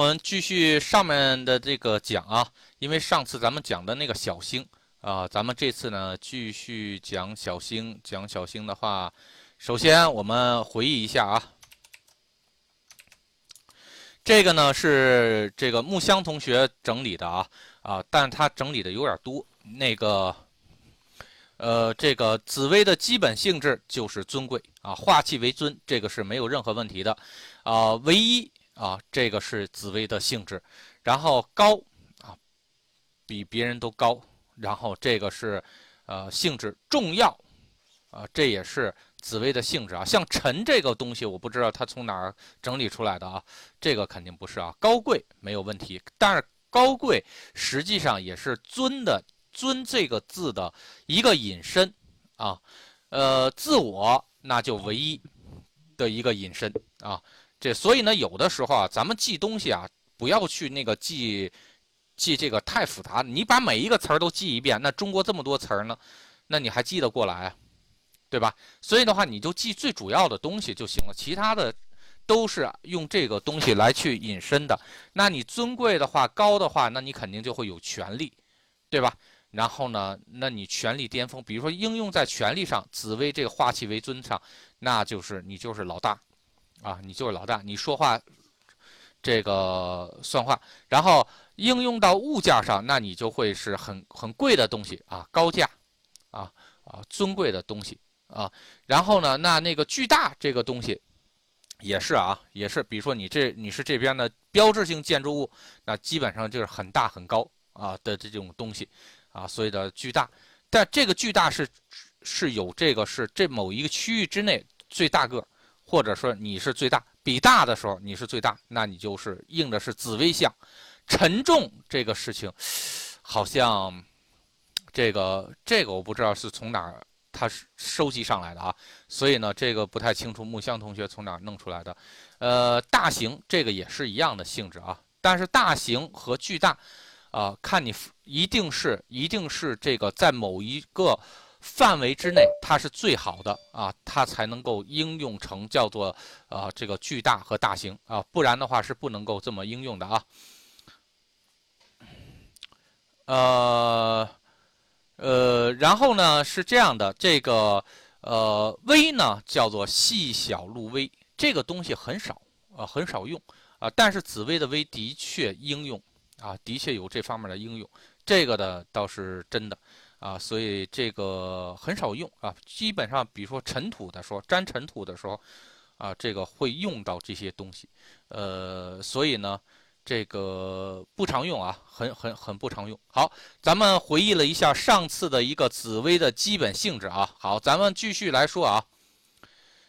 我们继续上面的这个讲啊，因为上次咱们讲的那个小星啊，咱们这次呢继续讲小星。讲小星的话，首先我们回忆一下啊，这个呢是这个木香同学整理的啊啊，但他整理的有点多。那个呃，这个紫薇的基本性质就是尊贵啊，化气为尊，这个是没有任何问题的啊，唯一。啊，这个是紫薇的性质，然后高啊，比别人都高，然后这个是呃性质重要啊，这也是紫薇的性质啊。像辰这个东西，我不知道它从哪儿整理出来的啊，这个肯定不是啊。高贵没有问题，但是高贵实际上也是尊的尊这个字的一个引申啊，呃，自我那就唯一的一个引申啊。这所以呢，有的时候啊，咱们记东西啊，不要去那个记，记这个太复杂。你把每一个词儿都记一遍，那中国这么多词儿呢，那你还记得过来？对吧？所以的话，你就记最主要的东西就行了，其他的都是用这个东西来去引申的。那你尊贵的话，高的话，那你肯定就会有权利，对吧？然后呢，那你权力巅峰，比如说应用在权力上，紫薇这个化气为尊上，那就是你就是老大。啊，你就是老大，你说话这个算话，然后应用到物件上，那你就会是很很贵的东西啊，高价啊啊，尊贵的东西啊。然后呢，那那个巨大这个东西也是啊，也是，比如说你这你是这边的标志性建筑物，那基本上就是很大很高啊的这种东西啊，所以的巨大。但这个巨大是是有这个是这某一个区域之内最大个。或者说你是最大，比大的时候你是最大，那你就是应的是紫微相，沉重这个事情，好像这个这个我不知道是从哪儿他收集上来的啊，所以呢这个不太清楚木香同学从哪儿弄出来的，呃大型这个也是一样的性质啊，但是大型和巨大，啊看你一定是一定是这个在某一个。范围之内，它是最好的啊，它才能够应用成叫做啊这个巨大和大型啊，不然的话是不能够这么应用的啊。呃呃，然后呢是这样的，这个呃微呢叫做细小入微，这个东西很少啊很少用啊，但是紫微的微的确应用啊，的确有这方面的应用，这个的倒是真的。啊，所以这个很少用啊，基本上比如说尘土的时候，沾尘土的时候，啊，这个会用到这些东西，呃，所以呢，这个不常用啊，很很很不常用。好，咱们回忆了一下上次的一个紫薇的基本性质啊，好，咱们继续来说啊，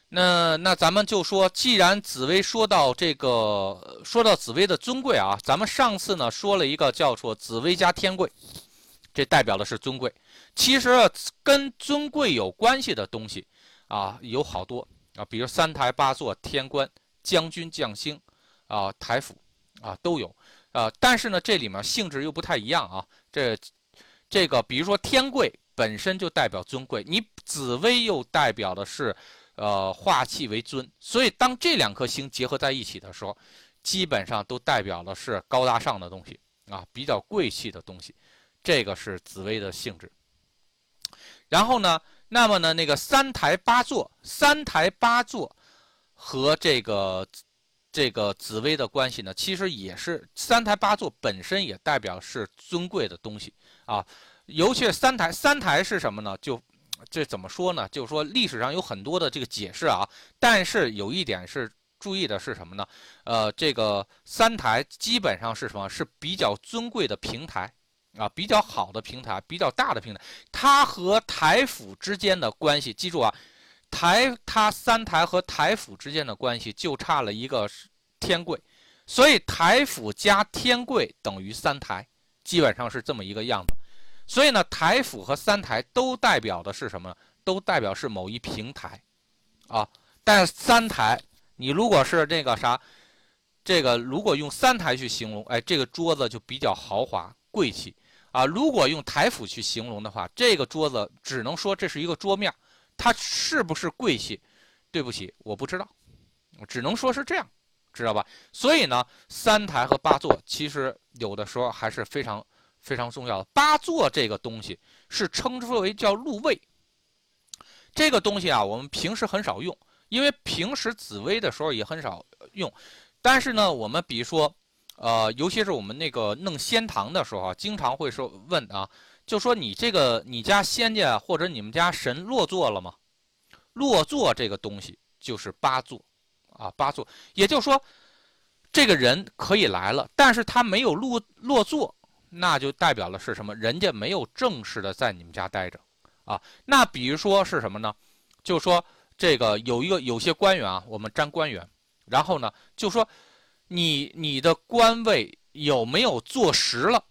那那咱们就说，既然紫薇说到这个，说到紫薇的尊贵啊，咱们上次呢说了一个叫做紫薇加天贵。这代表的是尊贵，其实跟尊贵有关系的东西啊有好多啊，比如三台八座、天官、将军、将星啊、台府啊都有啊。但是呢，这里面性质又不太一样啊。这这个，比如说天贵本身就代表尊贵，你紫薇又代表的是呃化气为尊，所以当这两颗星结合在一起的时候，基本上都代表的是高大上的东西啊，比较贵气的东西。这个是紫薇的性质，然后呢，那么呢，那个三台八座，三台八座和这个这个紫薇的关系呢，其实也是三台八座本身也代表是尊贵的东西啊。尤其三台，三台是什么呢？就这怎么说呢？就是说历史上有很多的这个解释啊，但是有一点是注意的是什么呢？呃，这个三台基本上是什么？是比较尊贵的平台。啊，比较好的平台，比较大的平台，它和台府之间的关系，记住啊，台它三台和台府之间的关系就差了一个天贵，所以台府加天贵等于三台，基本上是这么一个样子。所以呢，台府和三台都代表的是什么？都代表是某一平台，啊，但三台，你如果是这个啥，这个如果用三台去形容，哎，这个桌子就比较豪华贵气。啊，如果用台府去形容的话，这个桌子只能说这是一个桌面，它是不是贵气？对不起，我不知道，只能说是这样，知道吧？所以呢，三台和八座其实有的时候还是非常非常重要的。八座这个东西是称之为叫禄位，这个东西啊，我们平时很少用，因为平时紫薇的时候也很少用。但是呢，我们比如说，呃，尤其是我们那个弄仙堂的时候啊，经常会说问啊，就说你这个你家仙家或者你们家神落座了吗？落座这个东西就是八座。啊，八座，也就是说，这个人可以来了，但是他没有落落座，那就代表了是什么？人家没有正式的在你们家待着，啊，那比如说是什么呢？就说这个有一个有些官员啊，我们沾官员，然后呢，就说你你的官位有没有坐实了？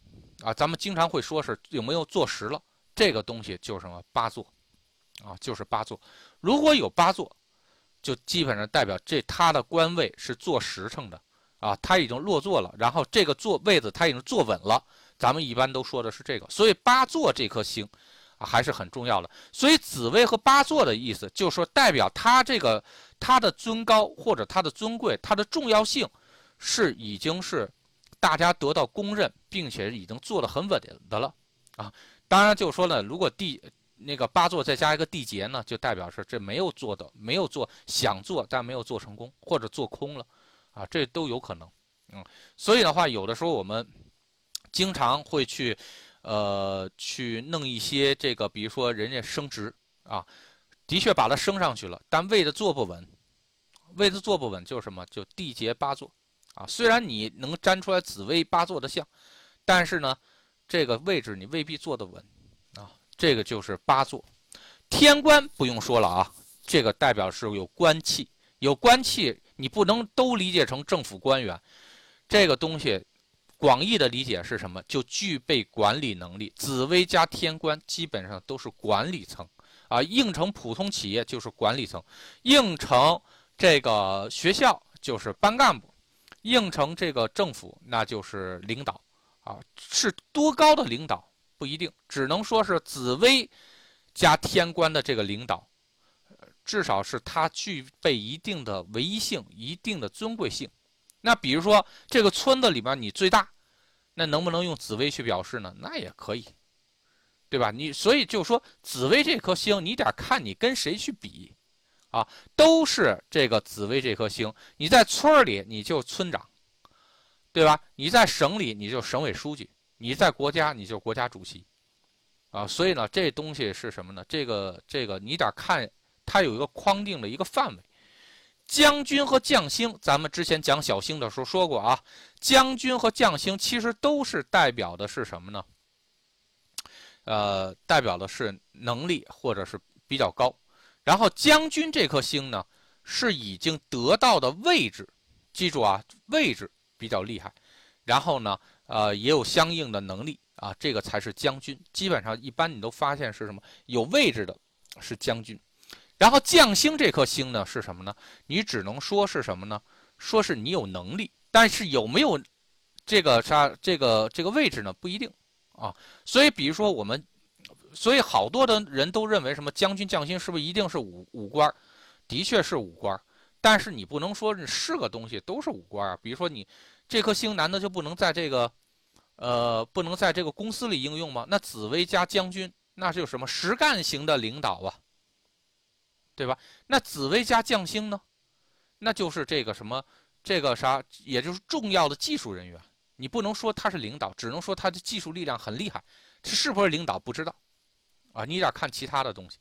啊，咱们经常会说是有没有坐实了，这个东西就是什么八座，啊，就是八座，如果有八座。就基本上代表这他的官位是坐实诚的，啊，他已经落座了，然后这个座位子他已经坐稳了。咱们一般都说的是这个，所以八座这颗星啊还是很重要的。所以紫薇和八座的意思就是说，代表他这个他的尊高或者他的尊贵，他的重要性是已经是大家得到公认，并且已经做得很稳的了啊。当然就说呢，如果地那个八座再加一个地劫呢，就代表是这没有做的，没有做，想做但没有做成功，或者做空了，啊，这都有可能，嗯，所以的话，有的时候我们经常会去，呃，去弄一些这个，比如说人家升职啊，的确把它升上去了，但位置坐不稳，位置坐不稳就是什么？就地劫八座，啊，虽然你能粘出来紫薇八座的相，但是呢，这个位置你未必坐得稳。啊这个就是八座，天官不用说了啊，这个代表是有官气，有官气，你不能都理解成政府官员，这个东西，广义的理解是什么？就具备管理能力。紫薇加天官基本上都是管理层啊，应成普通企业就是管理层，应成这个学校就是班干部，应承这个政府那就是领导啊，是多高的领导？不一定，只能说是紫薇加天官的这个领导，至少是他具备一定的唯一性、一定的尊贵性。那比如说这个村子里面你最大，那能不能用紫薇去表示呢？那也可以，对吧？你所以就说紫薇这颗星，你得看你跟谁去比啊，都是这个紫薇这颗星。你在村里你就村长，对吧？你在省里你就省委书记。你在国家，你就国家主席，啊，所以呢，这东西是什么呢？这个这个，你得看它有一个框定的一个范围。将军和将星，咱们之前讲小星的时候说过啊，将军和将星其实都是代表的是什么呢？呃，代表的是能力或者是比较高。然后将军这颗星呢，是已经得到的位置，记住啊，位置比较厉害。然后呢？呃，也有相应的能力啊，这个才是将军。基本上一般你都发现是什么？有位置的是将军，然后将星这颗星呢是什么呢？你只能说是什么呢？说是你有能力，但是有没有这个啥这个这个位置呢？不一定啊。所以比如说我们，所以好多的人都认为什么将军将星是不是一定是武武官？的确是武官，但是你不能说是个东西都是武官啊。比如说你这颗星难道就不能在这个？呃，不能在这个公司里应用吗？那紫薇加将军，那是有什么实干型的领导啊，对吧？那紫薇加将星呢，那就是这个什么，这个啥，也就是重要的技术人员。你不能说他是领导，只能说他的技术力量很厉害。是不是领导不知道啊？你得看其他的东西。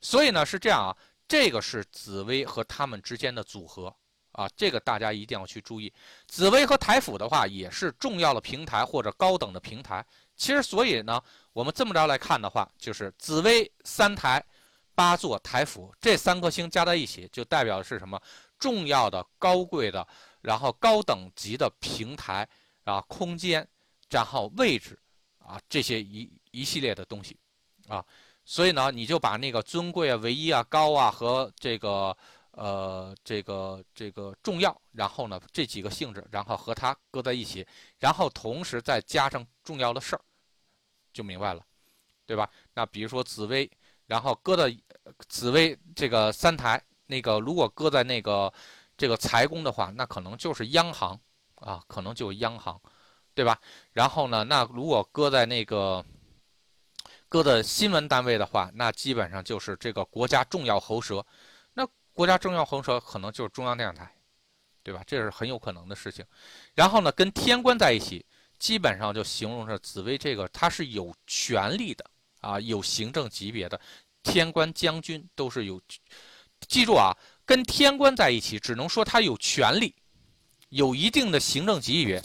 所以呢是这样啊，这个是紫薇和他们之间的组合。啊，这个大家一定要去注意。紫薇和台府的话，也是重要的平台或者高等的平台。其实，所以呢，我们这么着来看的话，就是紫薇三台、八座台府这三颗星加在一起，就代表的是什么？重要的、高贵的，然后高等级的平台啊，空间，然后位置啊，这些一一系列的东西啊。所以呢，你就把那个尊贵啊、唯一啊、高啊和这个。呃，这个这个重要，然后呢，这几个性质，然后和它搁在一起，然后同时再加上重要的事儿，就明白了，对吧？那比如说紫薇，然后搁在紫薇这个三台，那个如果搁在那个这个财宫的话，那可能就是央行啊，可能就是央行，对吧？然后呢，那如果搁在那个搁在新闻单位的话，那基本上就是这个国家重要喉舌。那国家重要喉舌可能就是中央电视台，对吧？这是很有可能的事情。然后呢，跟天官在一起，基本上就形容着紫薇这个他是有权力的啊，有行政级别的天官将军都是有。记住啊。跟天官在一起，只能说他有权利，有一定的行政级别，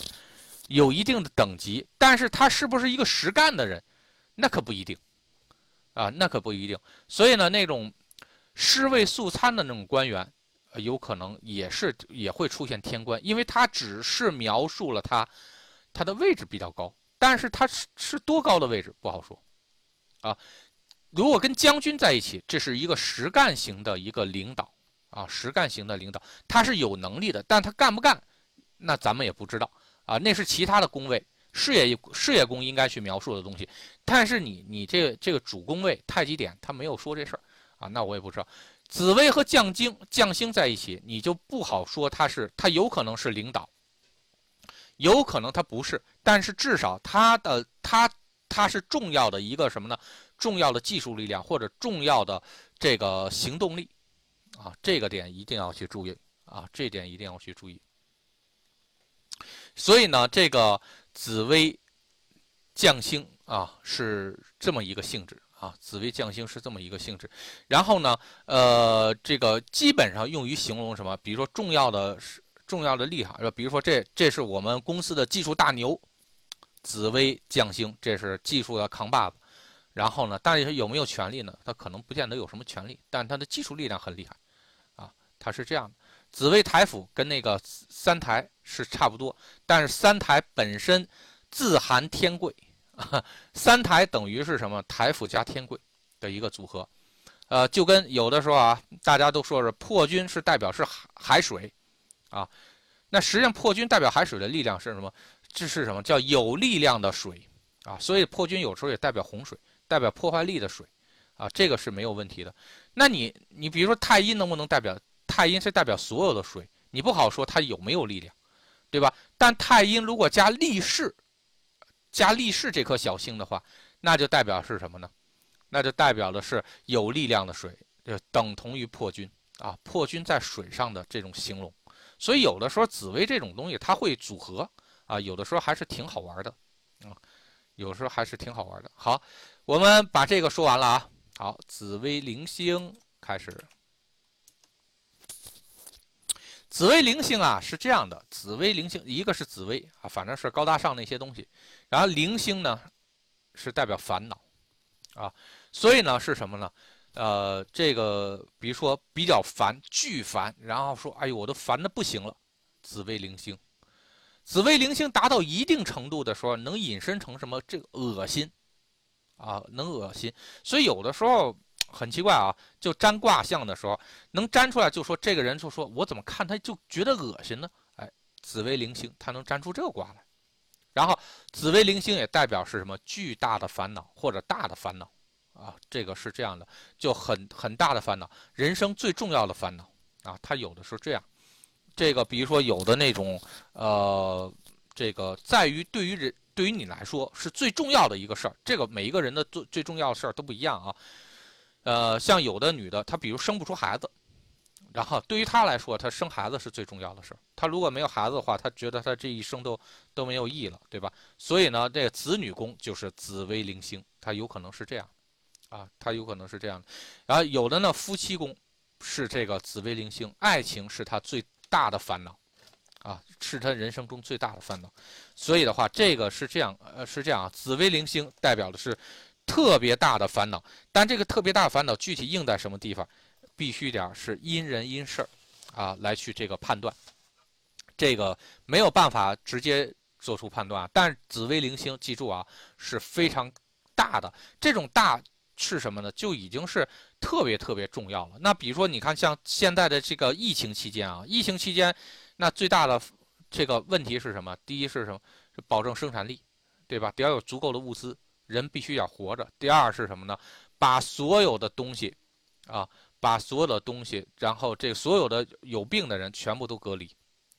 有一定的等级，但是他是不是一个实干的人，那可不一定，啊，那可不一定。所以呢，那种尸位素餐的那种官员，有可能也是也会出现天官，因为他只是描述了他他的位置比较高，但是他是是多高的位置不好说，啊，如果跟将军在一起，这是一个实干型的一个领导。啊，实干型的领导，他是有能力的，但他干不干，那咱们也不知道啊。那是其他的宫位，事业事业宫应该去描述的东西。但是你你这这个主宫位太极点，他没有说这事儿啊，那我也不知道。紫薇和将星将星在一起，你就不好说他是他有可能是领导，有可能他不是，但是至少他的他他是重要的一个什么呢？重要的技术力量或者重要的这个行动力。啊，这个点一定要去注意啊，这点一定要去注意。所以呢，这个紫薇将星啊是这么一个性质啊，紫薇将星是这么一个性质。然后呢，呃，这个基本上用于形容什么？比如说重要的、重要的厉害，比如说这这是我们公司的技术大牛，紫薇将星，这是技术的扛把子。然后呢，但是有没有权利呢？他可能不见得有什么权利，但他的技术力量很厉害。啊，他是这样的，紫薇台府跟那个三台是差不多，但是三台本身自含天贵，三台等于是什么？台府加天贵的一个组合，呃，就跟有的时候啊，大家都说是破军是代表是海海水，啊，那实际上破军代表海水的力量是什么？这是什么叫有力量的水啊？所以破军有时候也代表洪水，代表破坏力的水，啊，这个是没有问题的。那你你比如说太阴能不能代表？太阴是代表所有的水，你不好说它有没有力量，对吧？但太阴如果加力士，加力士这颗小星的话，那就代表是什么呢？那就代表的是有力量的水，就等同于破军啊，破军在水上的这种形容。所以有的时候紫薇这种东西它会组合啊，有的时候还是挺好玩的啊，有时候还是挺好玩的。好，我们把这个说完了啊。好，紫薇零星开始。紫微灵星啊，是这样的，紫微灵星一个是紫微啊，反正是高大上那些东西，然后灵星呢，是代表烦恼，啊，所以呢是什么呢？呃，这个比如说比较烦，巨烦，然后说，哎呦，我都烦的不行了。紫微灵星，紫微灵星达到一定程度的时候，能引申成什么？这个恶心，啊，能恶心，所以有的时候。很奇怪啊，就占卦象的时候，能占出来就说这个人就说我怎么看他就觉得恶心呢？哎，紫微灵星他能占出这个卦来，然后紫微灵星也代表是什么巨大的烦恼或者大的烦恼啊，这个是这样的，就很很大的烦恼，人生最重要的烦恼啊，他有的是这样，这个比如说有的那种呃，这个在于对于人对于你来说是最重要的一个事儿，这个每一个人的最最重要的事儿都不一样啊。呃，像有的女的，她比如生不出孩子，然后对于她来说，她生孩子是最重要的事儿。她如果没有孩子的话，她觉得她这一生都都没有意义了，对吧？所以呢，这个子女宫就是紫微零星，她有可能是这样，啊，她有可能是这样的。然后有的呢，夫妻宫是这个紫微零星，爱情是她最大的烦恼，啊，是他人生中最大的烦恼。所以的话，这个是这样，呃，是这样啊，紫微零星代表的是。特别大的烦恼，但这个特别大烦恼具体应在什么地方，必须点是因人因事儿，啊，来去这个判断，这个没有办法直接做出判断。但紫微零星，记住啊，是非常大的，这种大是什么呢？就已经是特别特别重要了。那比如说，你看像现在的这个疫情期间啊，疫情期间，那最大的这个问题是什么？第一是什么？是保证生产力，对吧？得要有足够的物资。人必须要活着。第二是什么呢？把所有的东西，啊，把所有的东西，然后这所有的有病的人全部都隔离，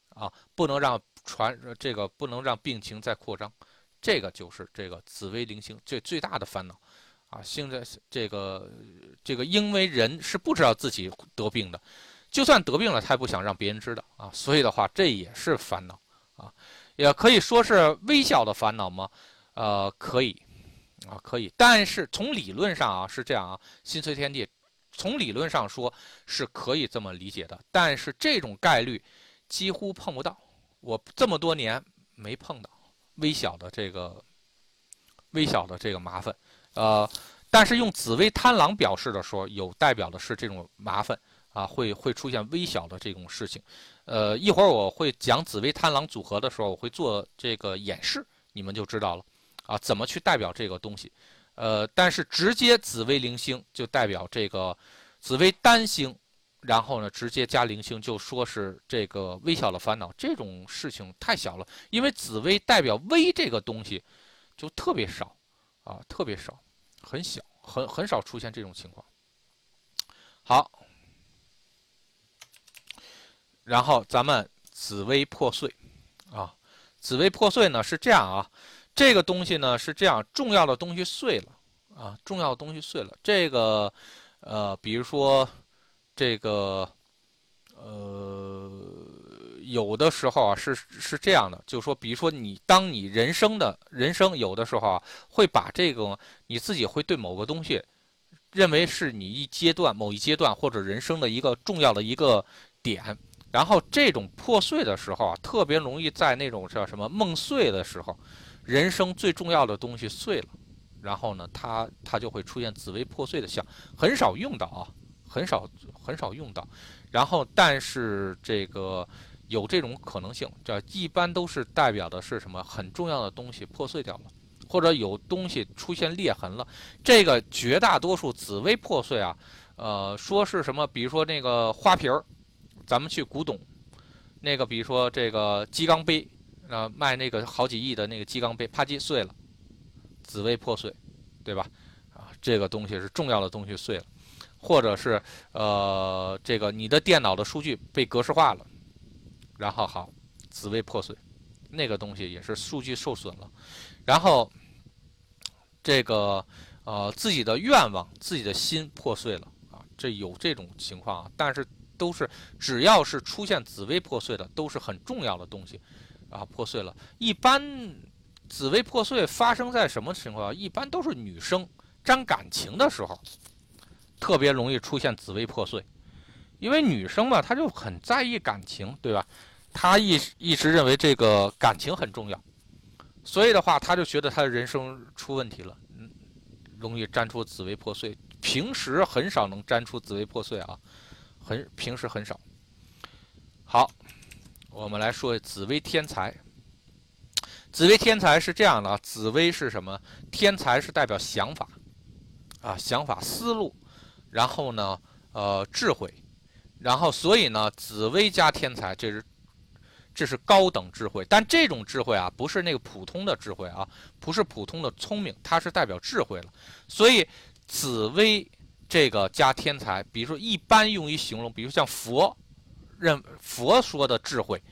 啊，不能让传这个，不能让病情再扩张，这个就是这个紫微灵星最最大的烦恼，啊，现在这个这个，因为人是不知道自己得病的，就算得病了，他也不想让别人知道啊，所以的话，这也是烦恼啊，也可以说是微小的烦恼吗？呃，可以，啊，可以，但是从理论上啊是这样啊，心随天地。从理论上说是可以这么理解的，但是这种概率几乎碰不到。我这么多年没碰到微小的这个微小的这个麻烦，呃，但是用紫微贪狼表示的时候，有代表的是这种麻烦啊，会会出现微小的这种事情。呃，一会儿我会讲紫微贪狼组合的时候，我会做这个演示，你们就知道了啊，怎么去代表这个东西。呃，但是直接紫微零星就代表这个紫微单星，然后呢直接加零星就说是这个微小的烦恼，这种事情太小了，因为紫微代表微这个东西就特别少啊，特别少，很小，很很少出现这种情况。好，然后咱们紫微破碎啊，紫微破碎呢是这样啊。这个东西呢是这样，重要的东西碎了啊，重要的东西碎了。这个，呃，比如说，这个，呃，有的时候啊是是这样的，就是说，比如说你当你人生的人生有的时候啊，会把这个你自己会对某个东西认为是你一阶段某一阶段或者人生的一个重要的一个点，然后这种破碎的时候啊，特别容易在那种叫什么梦碎的时候。人生最重要的东西碎了，然后呢，它它就会出现紫微破碎的象，很少用到啊，很少很少用到。然后，但是这个有这种可能性，这一般都是代表的是什么？很重要的东西破碎掉了，或者有东西出现裂痕了。这个绝大多数紫微破碎啊，呃，说是什么？比如说那个花瓶儿，咱们去古董，那个比如说这个鸡缸杯。呃，卖那个好几亿的那个鸡缸杯，啪叽碎了，紫微破碎，对吧？啊，这个东西是重要的东西碎了，或者是呃，这个你的电脑的数据被格式化了，然后好，紫微破碎，那个东西也是数据受损了，然后这个呃自己的愿望、自己的心破碎了啊，这有这种情况啊，但是都是只要是出现紫微破碎的，都是很重要的东西。啊，破碎了。一般紫薇破碎发生在什么情况？一般都是女生沾感情的时候，特别容易出现紫薇破碎。因为女生嘛，她就很在意感情，对吧？她一一直认为这个感情很重要，所以的话，她就觉得她的人生出问题了，嗯，容易沾出紫薇破碎。平时很少能沾出紫薇破碎啊，很平时很少。好。我们来说紫薇天才。紫薇天才是这样的啊，紫薇是什么？天才是代表想法，啊，想法思路，然后呢，呃，智慧，然后所以呢，紫薇加天才，这是这是高等智慧。但这种智慧啊，不是那个普通的智慧啊，不是普通的聪明，它是代表智慧了。所以紫薇这个加天才，比如说一般用于形容，比如像佛。认佛说的智慧，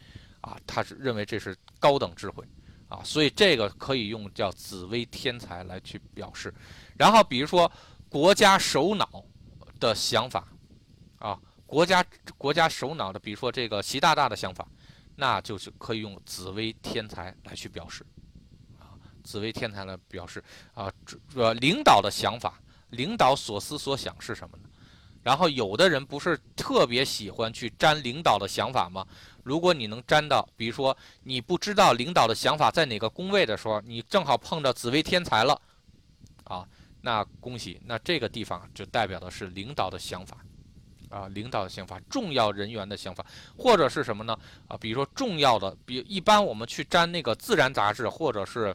啊，他是认为这是高等智慧，啊，所以这个可以用叫紫薇天才来去表示。然后比如说国家首脑的想法，啊，国家国家首脑的，比如说这个习大大的想法，那就是可以用紫薇天才来去表示，啊，紫薇天才来表示，啊，呃，领导的想法，领导所思所想是什么呢？然后有的人不是特别喜欢去沾领导的想法吗？如果你能沾到，比如说你不知道领导的想法在哪个宫位的时候，你正好碰到紫薇天才了，啊，那恭喜，那这个地方就代表的是领导的想法，啊，领导的想法，重要人员的想法，或者是什么呢？啊，比如说重要的，比一般我们去沾那个自然杂志或者是。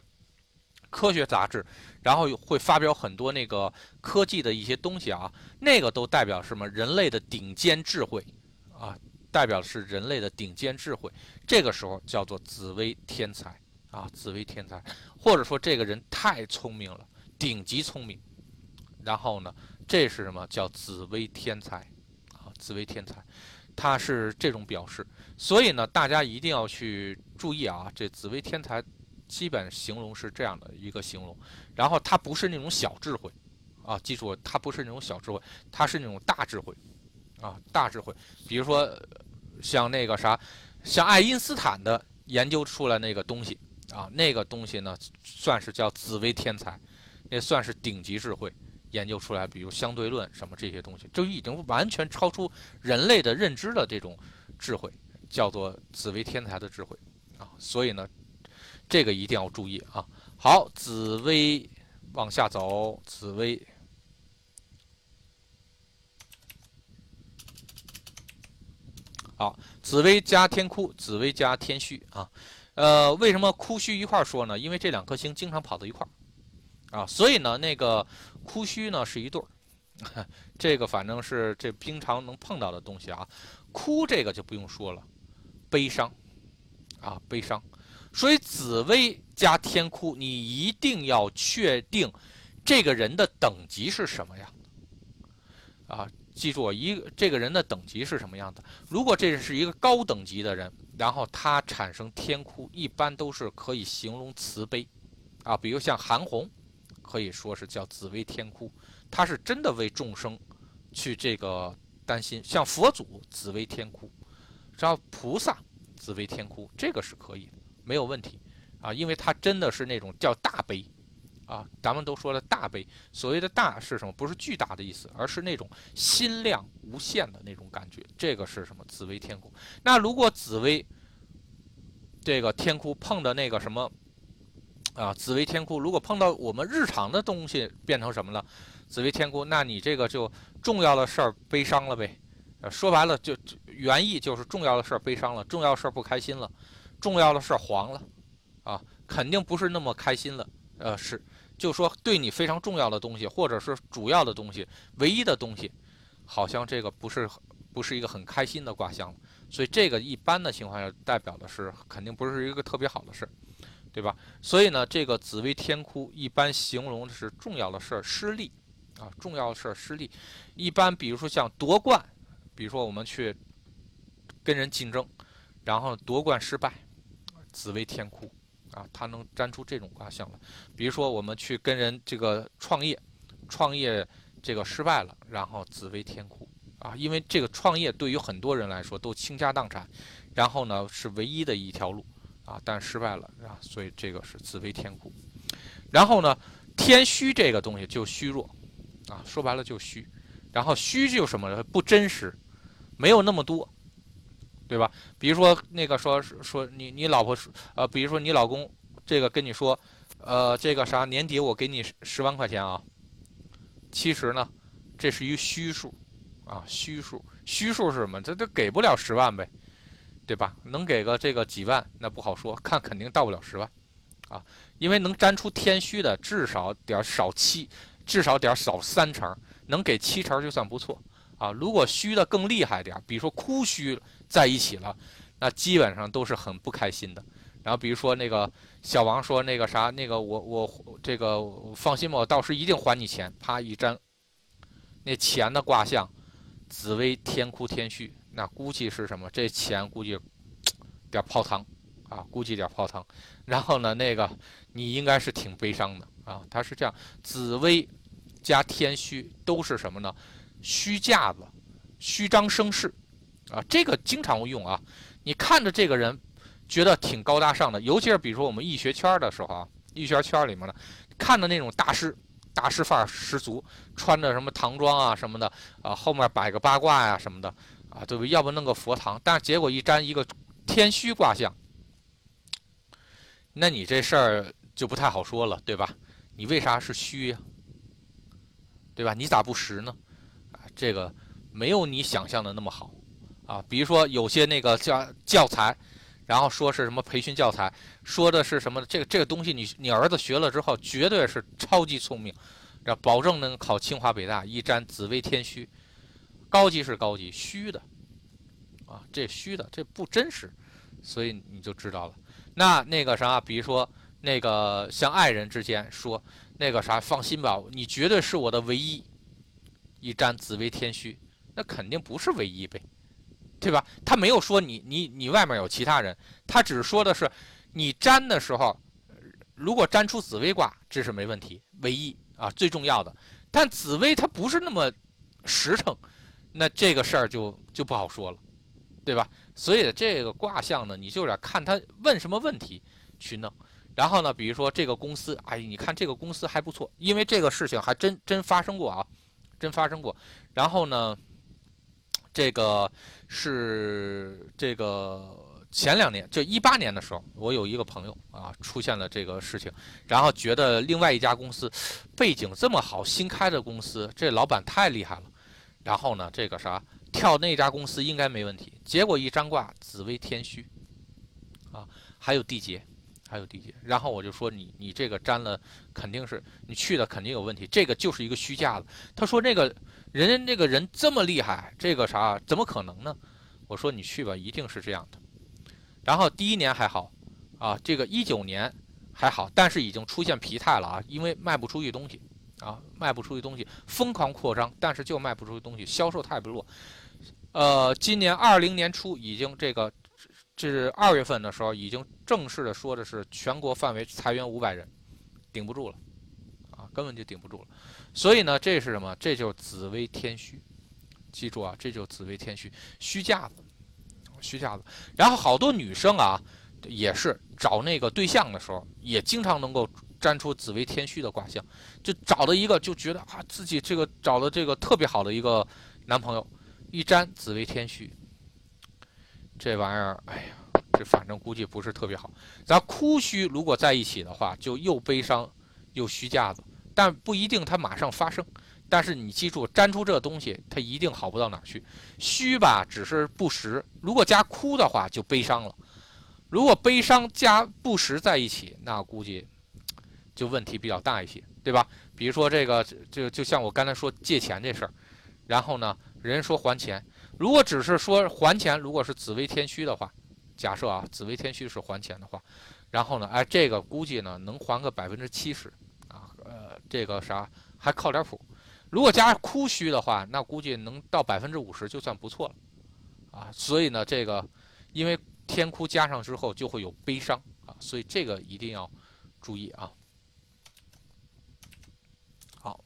科学杂志，然后会发表很多那个科技的一些东西啊，那个都代表什么？人类的顶尖智慧啊，代表的是人类的顶尖智慧。这个时候叫做紫薇天才啊，紫薇天才，或者说这个人太聪明了，顶级聪明。然后呢，这是什么叫紫薇天才啊紫薇天才，它是这种表示。所以呢，大家一定要去注意啊，这紫薇天才基本形容是这样的一个形容，然后它不是那种小智慧啊，记住，它不是那种小智慧，它是那种大智慧啊，大智慧。比如说像那个啥，像爱因斯坦的研究出来那个东西啊，那个东西呢，算是叫紫薇天才，也算是顶级智慧。研究出来，比如相对论什么这些东西，就已经完全超出人类的认知的这种智慧，叫做紫薇天才的智慧啊。所以呢，这个一定要注意啊。好，紫薇往下走，紫薇，好，紫薇加天哭，紫薇加天虚啊。呃，为什么哭虚一块说呢？因为这两颗星经常跑到一块儿。啊，所以呢，那个哭虚呢是一对儿，这个反正是这经常能碰到的东西啊。哭这个就不用说了，悲伤啊，悲伤。所以紫薇加天哭，你一定要确定这个人的等级是什么样啊。记住，一这个人的等级是什么样的？如果这是一个高等级的人，然后他产生天哭，一般都是可以形容慈悲啊，比如像韩红。可以说是叫紫薇天哭，他是真的为众生去这个担心。像佛祖紫薇天哭，然后菩萨紫薇天哭，这个是可以，没有问题啊，因为它真的是那种叫大悲啊。咱们都说了大悲，所谓的大是什么？不是巨大的意思，而是那种心量无限的那种感觉。这个是什么？紫薇天哭。那如果紫薇这个天哭碰的那个什么？啊，紫薇天哭，如果碰到我们日常的东西变成什么了？紫薇天哭，那你这个就重要的事儿悲伤了呗。呃，说白了就原意就是重要的事儿悲伤了，重要事儿不开心了，重要的事儿黄了，啊，肯定不是那么开心了。呃，是，就说对你非常重要的东西，或者是主要的东西，唯一的东西，好像这个不是不是一个很开心的卦象了。所以这个一般的情况下，代表的是肯定不是一个特别好的事儿。对吧？所以呢，这个紫薇天哭一般形容的是重要的事儿失利，啊，重要的事儿失利。一般比如说像夺冠，比如说我们去跟人竞争，然后夺冠失败，紫薇天哭，啊，它能粘出这种卦象来。比如说我们去跟人这个创业，创业这个失败了，然后紫薇天哭，啊，因为这个创业对于很多人来说都倾家荡产，然后呢是唯一的一条路。啊，但失败了啊，所以这个是紫薇天哭。然后呢，天虚这个东西就虚弱，啊，说白了就虚。然后虚就什么不真实，没有那么多，对吧？比如说那个说说你你老婆呃，比如说你老公这个跟你说，呃，这个啥年底我给你十万块钱啊，其实呢，这是一虚数，啊，虚数，虚数是什么？这这给不了十万呗。对吧？能给个这个几万，那不好说，看肯定到不了十万，啊，因为能粘出天虚的至少点少七，至少点少三成，能给七成就算不错，啊，如果虚的更厉害点，比如说哭虚在一起了，那基本上都是很不开心的。然后比如说那个小王说那个啥，那个我我这个放心吧，我到时一定还你钱。啪一粘，那钱的卦象，紫薇天哭天虚。那估计是什么？这钱估计 点泡汤啊，估计点泡汤。然后呢，那个你应该是挺悲伤的啊。他是这样，紫薇加天虚都是什么呢？虚架子，虚张声势啊。这个经常会用啊。你看着这个人觉得挺高大上的，尤其是比如说我们易学圈的时候啊，易学圈里面呢，看的那种大师，大师范儿十足，穿着什么唐装啊什么的啊，后面摆个八卦呀什么的。啊，对不？要不弄个佛堂，但结果一沾一个天虚卦象，那你这事儿就不太好说了，对吧？你为啥是虚呀？对吧？你咋不实呢？啊，这个没有你想象的那么好啊。比如说有些那个教教材，然后说是什么培训教材，说的是什么？这个这个东西，你你儿子学了之后，绝对是超级聪明，要保证能考清华北大。一沾紫微天虚。高级是高级，虚的，啊，这虚的，这不真实，所以你就知道了。那那个啥，比如说那个像爱人之间说那个啥，放心吧，你绝对是我的唯一。一沾紫薇天虚，那肯定不是唯一呗，对吧？他没有说你你你外面有其他人，他只是说的是你占的时候，如果占出紫薇卦，这是没问题，唯一啊最重要的。但紫薇它不是那么实诚，那这个事儿就就不好说了，对吧？所以这个卦象呢，你就得看他问什么问题去弄。然后呢，比如说这个公司，哎，你看这个公司还不错，因为这个事情还真真发生过啊，真发生过。然后呢，这个是这个前两年，就一八年的时候，我有一个朋友啊，出现了这个事情，然后觉得另外一家公司背景这么好，新开的公司，这老板太厉害了。然后呢，这个啥跳那家公司应该没问题。结果一张卦，紫微天虚啊，还有地劫。还有地劫，然后我就说你你这个占了，肯定是你去的肯定有问题，这个就是一个虚架子。他说那个人家那个人这么厉害，这个啥怎么可能呢？我说你去吧，一定是这样的。然后第一年还好啊，这个一九年还好，但是已经出现疲态了啊，因为卖不出去东西啊，卖不出去东西，疯狂扩张，但是就卖不出去东西，销售太不弱。呃，今年二零年初已经这个。这是二月份的时候，已经正式的说的是全国范围裁员五百人，顶不住了，啊，根本就顶不住了。所以呢，这是什么？这就是紫微天虚，记住啊，这就是紫微天虚，虚架子，虚架子。然后好多女生啊，也是找那个对象的时候，也经常能够占出紫微天虚的卦象，就找到一个就觉得啊，自己这个找了这个特别好的一个男朋友，一占紫微天虚。这玩意儿，哎呀，这反正估计不是特别好。咱哭虚如果在一起的话，就又悲伤又虚架子，但不一定它马上发生。但是你记住，粘出这东西，它一定好不到哪儿去。虚吧，只是不实。如果加哭的话，就悲伤了。如果悲伤加不实在一起，那估计就问题比较大一些，对吧？比如说这个，就就像我刚才说借钱这事儿，然后呢，人说还钱。如果只是说还钱，如果是紫微天虚的话，假设啊，紫微天虚是还钱的话，然后呢，哎，这个估计呢能还个百分之七十，呃，这个啥还靠点谱。如果加哭虚的话，那估计能到百分之五十就算不错了，啊，所以呢，这个因为天哭加上之后就会有悲伤啊，所以这个一定要注意啊。好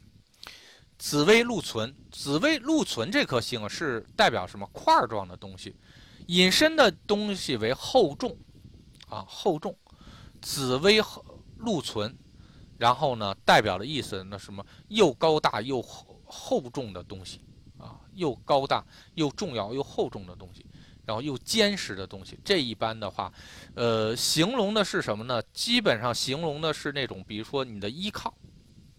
紫微禄存，紫微禄存这颗星，是代表什么块状的东西？引申的东西为厚重，啊，厚重。紫微禄存，然后呢，代表的意思那什么？又高大又厚厚重的东西，啊，又高大又重要又厚重的东西，然后又坚实的东西。这一般的话，呃，形容的是什么呢？基本上形容的是那种，比如说你的依靠，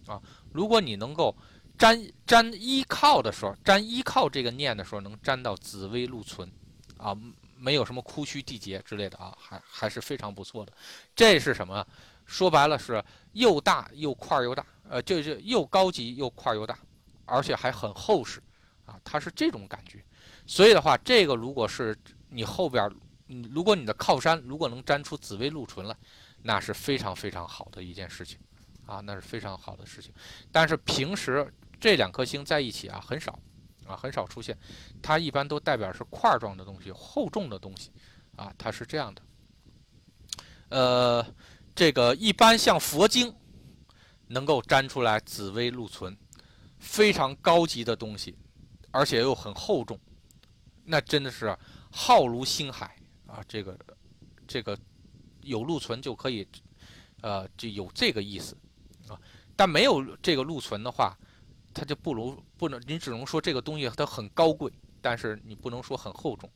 啊，如果你能够。沾沾依靠的时候，沾依靠这个念的时候，能沾到紫微禄存，啊，没有什么枯虚地劫之类的啊，还还是非常不错的。这是什么？说白了是又大又块儿又大，呃，这这又高级又块儿又大，而且还很厚实，啊，它是这种感觉。所以的话，这个如果是你后边，如果你的靠山如果能沾出紫微禄存来，那是非常非常好的一件事情，啊，那是非常好的事情。但是平时。这两颗星在一起啊，很少，啊，很少出现。它一般都代表是块状的东西，厚重的东西，啊，它是这样的。呃，这个一般像佛经，能够粘出来紫微禄存，非常高级的东西，而且又很厚重，那真的是浩如星海啊！这个，这个有禄存就可以，呃，就有这个意思啊。但没有这个禄存的话，它就不如不能，你只能说这个东西它很高贵，但是你不能说很厚重，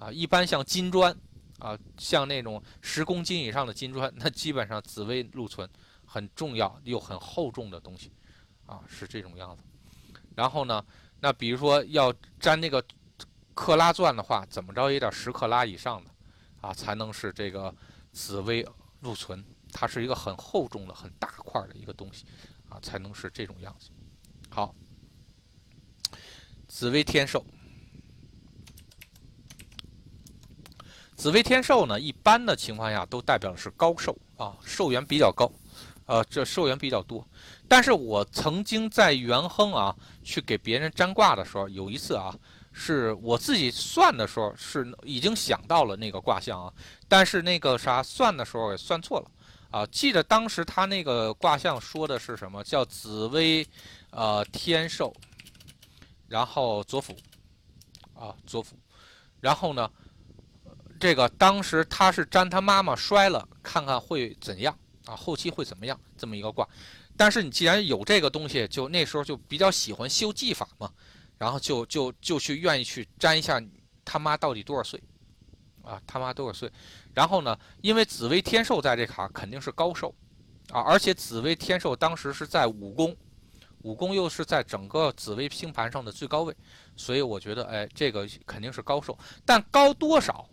啊，一般像金砖，啊，像那种十公斤以上的金砖，那基本上紫微禄存很重要又很厚重的东西，啊，是这种样子。然后呢，那比如说要粘那个克拉钻的话，怎么着也得十克拉以上的，啊，才能是这个紫微禄存，它是一个很厚重的、很大块的一个东西，啊，才能是这种样子。好，紫微天寿，紫微天寿呢，一般的情况下都代表的是高寿啊，寿元比较高呃，这寿元比较多。但是我曾经在元亨啊去给别人占卦的时候，有一次啊，是我自己算的时候是已经想到了那个卦象啊，但是那个啥算的时候也算错了啊。记得当时他那个卦象说的是什么？叫紫薇，呃，天寿，然后左辅，啊，左辅，然后呢，这个当时他是占他妈妈摔了，看看会怎样啊？后期会怎么样？这么一个卦。但是你既然有这个东西，就那时候就比较喜欢修技法嘛，然后就就就去愿意去沾一下他妈到底多少岁，啊他妈多少岁，然后呢，因为紫薇天寿在这卡肯定是高寿，啊而且紫薇天寿当时是在五宫，五宫又是在整个紫薇星盘上的最高位，所以我觉得哎这个肯定是高寿，但高多少，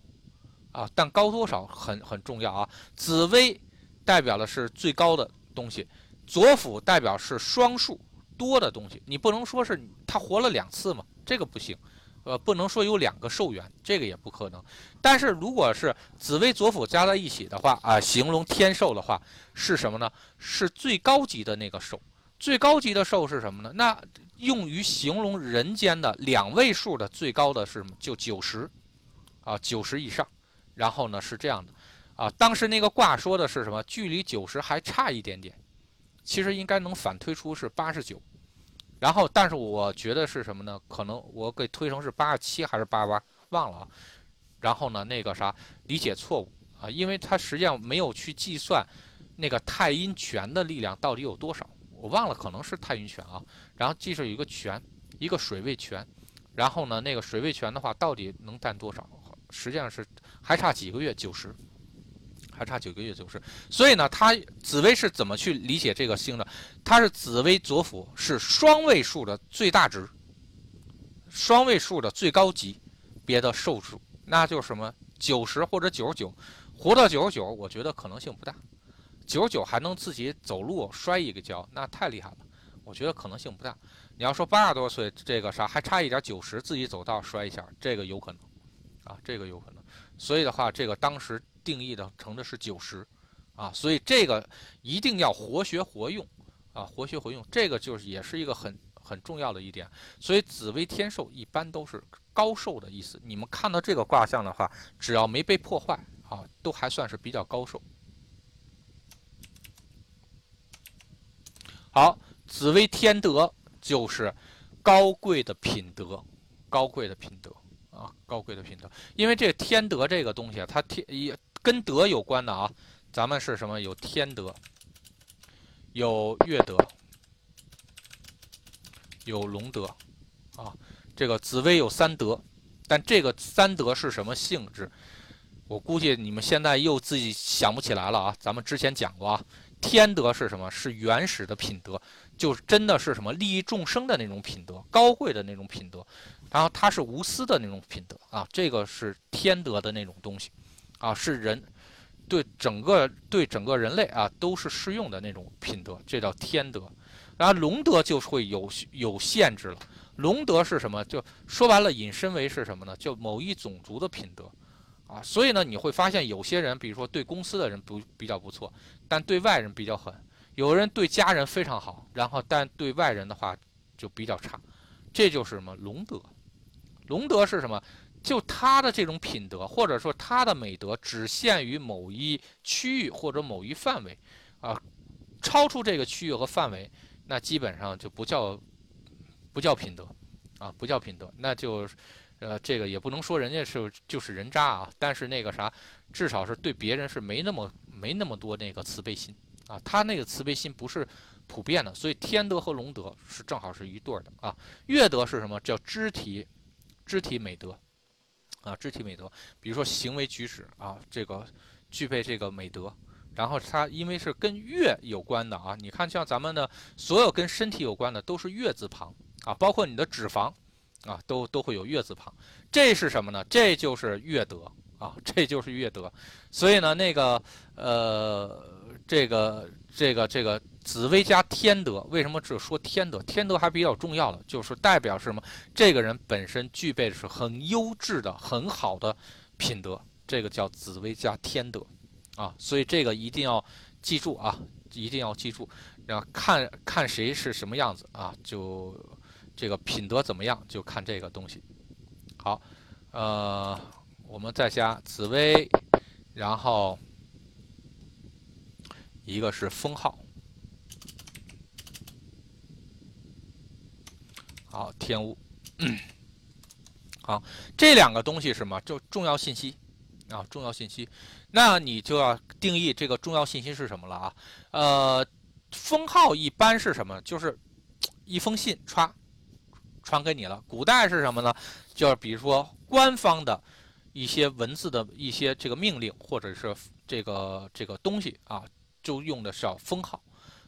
啊但高多少很很重要啊，紫薇代表的是最高的东西。左辅代表是双数多的东西，你不能说是他活了两次嘛，这个不行，呃，不能说有两个寿元，这个也不可能。但是如果是紫薇左辅加在一起的话啊，形容天寿的话是什么呢？是最高级的那个寿，最高级的寿是什么呢？那用于形容人间的两位数的最高的是什么？就九十，啊，九十以上。然后呢是这样的，啊，当时那个卦说的是什么？距离九十还差一点点。其实应该能反推出是八十九，然后但是我觉得是什么呢？可能我给推成是八十七还是八十八，忘了啊。然后呢，那个啥理解错误啊，因为他实际上没有去计算那个太阴泉的力量到底有多少，我忘了，可能是太阴泉啊。然后记着有一个泉，一个水位泉，然后呢，那个水位泉的话到底能占多少？实际上是还差几个月九十。还差九个月九十，所以呢，他紫薇是怎么去理解这个星的？它是紫薇左辅是双位数的最大值，双位数的最高级别的寿数，那就是什么九十或者九十九，活到九十九，我觉得可能性不大。九十九还能自己走路摔一个跤，那太厉害了，我觉得可能性不大。你要说八十多岁这个啥，还差一点九十自己走道摔一下，这个有可能，啊，这个有可能。所以的话，这个当时。定义的成的是九十，啊，所以这个一定要活学活用，啊，活学活用，这个就是也是一个很很重要的一点。所以紫薇天寿一般都是高寿的意思。你们看到这个卦象的话，只要没被破坏，啊，都还算是比较高寿。好，紫薇天德就是高贵的品德，高贵的品德啊，高贵的品德。因为这天德这个东西啊，它天一。跟德有关的啊，咱们是什么？有天德，有月德，有龙德，啊，这个紫薇有三德，但这个三德是什么性质？我估计你们现在又自己想不起来了啊。咱们之前讲过啊，天德是什么？是原始的品德，就是真的是什么利益众生的那种品德，高贵的那种品德，然后它是无私的那种品德啊，这个是天德的那种东西。啊，是人对整个对整个人类啊都是适用的那种品德，这叫天德。然后龙德就会有有限制了。龙德是什么？就说白了，引申为是什么呢？就某一种族的品德啊。所以呢，你会发现有些人，比如说对公司的人不比较不错，但对外人比较狠；有人对家人非常好，然后但对外人的话就比较差。这就是什么？龙德。龙德是什么？就他的这种品德，或者说他的美德，只限于某一区域或者某一范围，啊，超出这个区域和范围，那基本上就不叫不叫品德，啊，不叫品德，那就，呃，这个也不能说人家是就是人渣啊，但是那个啥，至少是对别人是没那么没那么多那个慈悲心，啊，他那个慈悲心不是普遍的，所以天德和龙德是正好是一对的啊。乐德是什么？叫肢体肢体美德。啊，肢体美德，比如说行为举止啊，这个具备这个美德，然后它因为是跟月有关的啊，你看像咱们的所有跟身体有关的都是月字旁啊，包括你的脂肪啊，都都会有月字旁，这是什么呢？这就是月德啊，这就是月德，所以呢，那个呃，这个这个这个。紫薇加天德，为什么只说天德？天德还比较重要的，就是代表是什么？这个人本身具备的是很优质的、很好的品德，这个叫紫薇加天德，啊，所以这个一定要记住啊，一定要记住，然后看看谁是什么样子啊，就这个品德怎么样，就看这个东西。好，呃，我们再加紫薇，然后一个是封号，好天乌，好，这两个东西是什么？就重要信息啊，重要信息。那你就要定义这个重要信息是什么了啊？呃，封号一般是什么？就是一封信传传给你了。古代是什么呢？就是比如说官方的一些文字的一些这个命令或者是这个这个东西啊，就用的是要封号。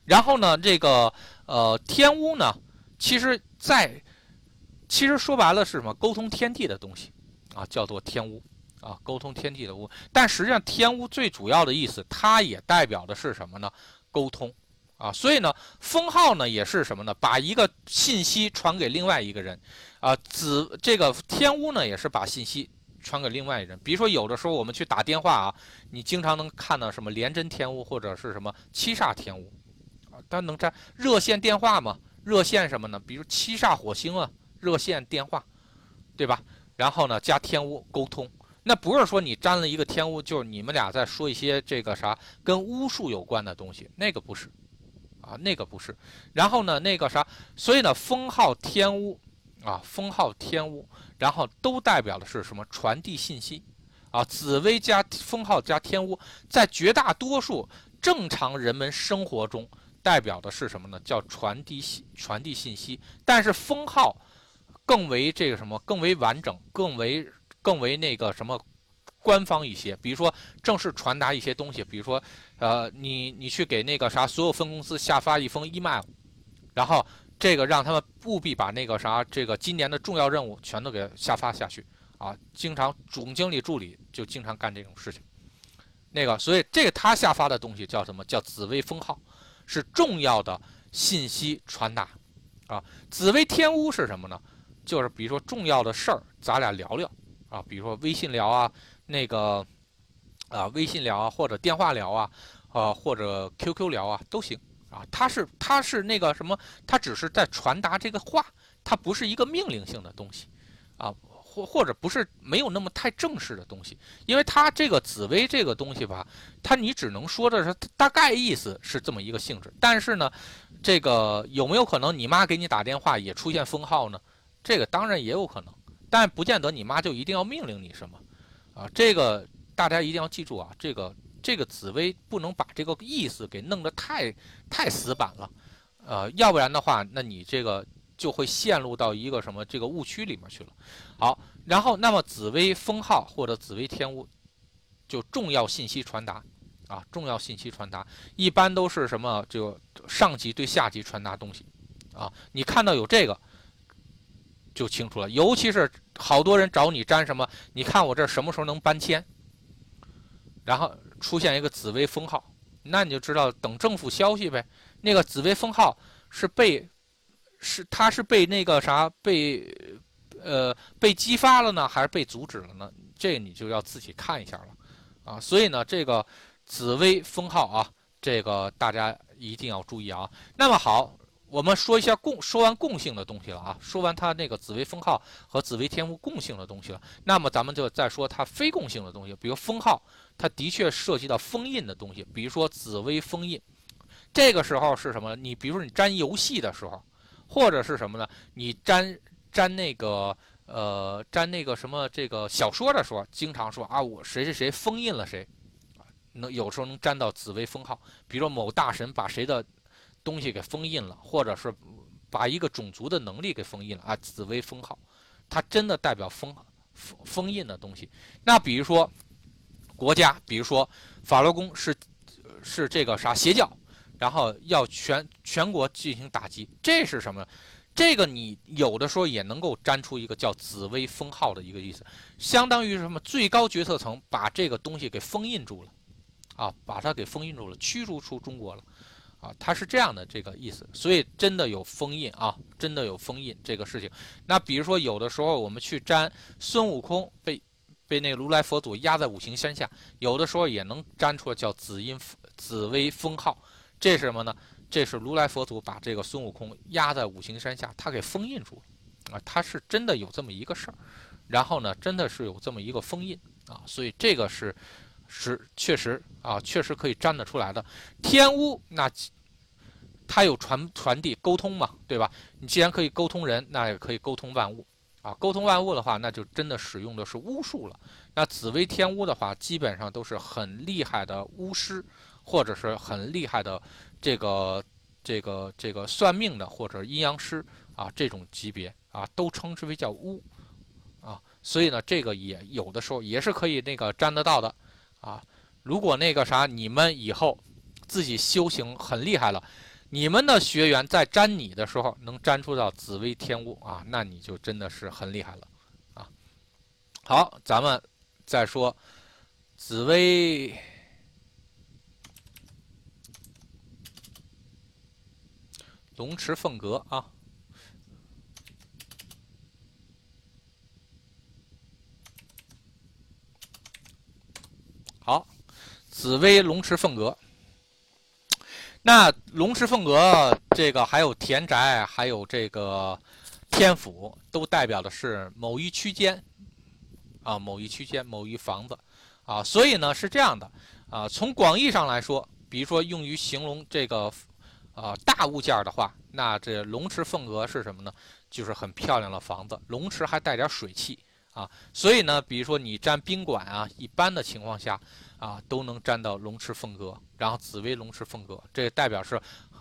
然后呢，这个呃天乌呢，其实在其实说白了是什么？沟通天地的东西啊，叫做天乌。啊，沟通天地的乌，但实际上天乌最主要的意思，它也代表的是什么呢？沟通啊，所以呢，封号呢也是什么呢？把一个信息传给另外一个人啊。子这个天乌呢也是把信息传给另外一人。比如说有的时候我们去打电话啊，你经常能看到什么连贞天乌或者是什么七煞天乌啊，它能占热线电话吗？热线什么呢？比如七煞火星啊，热线电话，对吧？然后呢加天乌沟通。那不是说你沾了一个天巫，就是你们俩在说一些这个啥跟巫术有关的东西，那个不是，啊，那个不是。然后呢，那个啥，所以呢，封号天巫，啊，封号天巫，然后都代表的是什么？传递信息，啊，紫薇加封号加天巫，在绝大多数正常人们生活中，代表的是什么呢？叫传递信传递信息。但是封号更为这个什么？更为完整，更为。更为那个什么，官方一些，比如说正式传达一些东西，比如说，呃，你你去给那个啥所有分公司下发一封 email，然后这个让他们务必把那个啥这个今年的重要任务全都给下发下去啊。经常总经理助理就经常干这种事情，那个所以这个他下发的东西叫什么叫紫微封号，是重要的信息传达啊。紫薇天乌是什么呢？就是比如说重要的事儿，咱俩聊聊。啊，比如说微信聊啊，那个啊，微信聊啊，或者电话聊啊，啊，或者 QQ 聊啊，都行啊。它是它是那个什么，它只是在传达这个话，它不是一个命令性的东西啊，或或者不是没有那么太正式的东西，因为它这个紫薇这个东西吧，它你只能说的是大概意思是这么一个性质，但是呢，这个有没有可能你妈给你打电话也出现封号呢？这个当然也有可能。但不见得你妈就一定要命令你什么，啊，这个大家一定要记住啊，这个这个紫薇不能把这个意思给弄得太太死板了，呃，要不然的话，那你这个就会陷入到一个什么这个误区里面去了。好，然后那么紫薇封号或者紫薇天物，就重要信息传达啊，重要信息传达一般都是什么？就上级对下级传达东西啊，你看到有这个。就清楚了，尤其是好多人找你粘什么，你看我这什么时候能搬迁？然后出现一个紫薇封号，那你就知道等政府消息呗。那个紫薇封号是被是他是被那个啥被呃被激发了呢，还是被阻止了呢？这你就要自己看一下了啊。所以呢，这个紫薇封号啊，这个大家一定要注意啊。那么好。我们说一下共说完共性的东西了啊，说完它那个紫微封号和紫微天赋共性的东西了，那么咱们就再说它非共性的东西，比如封号，它的确涉及到封印的东西，比如说紫微封印，这个时候是什么？你比如说你粘游戏的时候，或者是什么呢？你粘粘那个呃粘那个什么这个小说的时候，经常说啊我谁谁谁封印了谁，能有时候能粘到紫薇封号，比如说某大神把谁的。东西给封印了，或者是把一个种族的能力给封印了啊！紫薇封号，它真的代表封封封印的东西。那比如说国家，比如说法轮功是是这个啥邪教，然后要全全国进行打击，这是什么？这个你有的时候也能够粘出一个叫紫薇封号的一个意思，相当于什么？最高决策层把这个东西给封印住了啊，把它给封印住了，驱逐出中国了。啊，它是这样的这个意思，所以真的有封印啊，真的有封印这个事情。那比如说有的时候我们去粘孙悟空被被那个如来佛祖压在五行山下，有的时候也能粘出叫紫阴紫微封号。这是什么呢？这是如来佛祖把这个孙悟空压在五行山下，他给封印住了啊，他是真的有这么一个事儿，然后呢，真的是有这么一个封印啊，所以这个是是确实啊，确实可以粘得出来的。天巫那它有传传递沟通嘛，对吧？你既然可以沟通人，那也可以沟通万物啊。沟通万物的话，那就真的使用的是巫术了。那紫薇天巫的话，基本上都是很厉害的巫师，或者是很厉害的。这个这个这个算命的或者阴阳师啊，这种级别啊，都称之为叫巫啊，所以呢，这个也有的时候也是可以那个沾得到的啊。如果那个啥，你们以后自己修行很厉害了，你们的学员在粘你的时候能粘出到紫薇天物啊，那你就真的是很厉害了啊。好，咱们再说紫薇。龙池凤阁啊，好，紫薇龙池凤阁。那龙池凤阁这个还有田宅，还有这个天府，都代表的是某一区间啊，某一区间，某一房子啊。所以呢是这样的啊，从广义上来说，比如说用于形容这个。啊，大物件的话，那这龙池凤阁是什么呢？就是很漂亮的房子，龙池还带点水汽啊。所以呢，比如说你占宾馆啊，一般的情况下啊，都能占到龙池凤阁，然后紫薇龙池凤阁，这代表是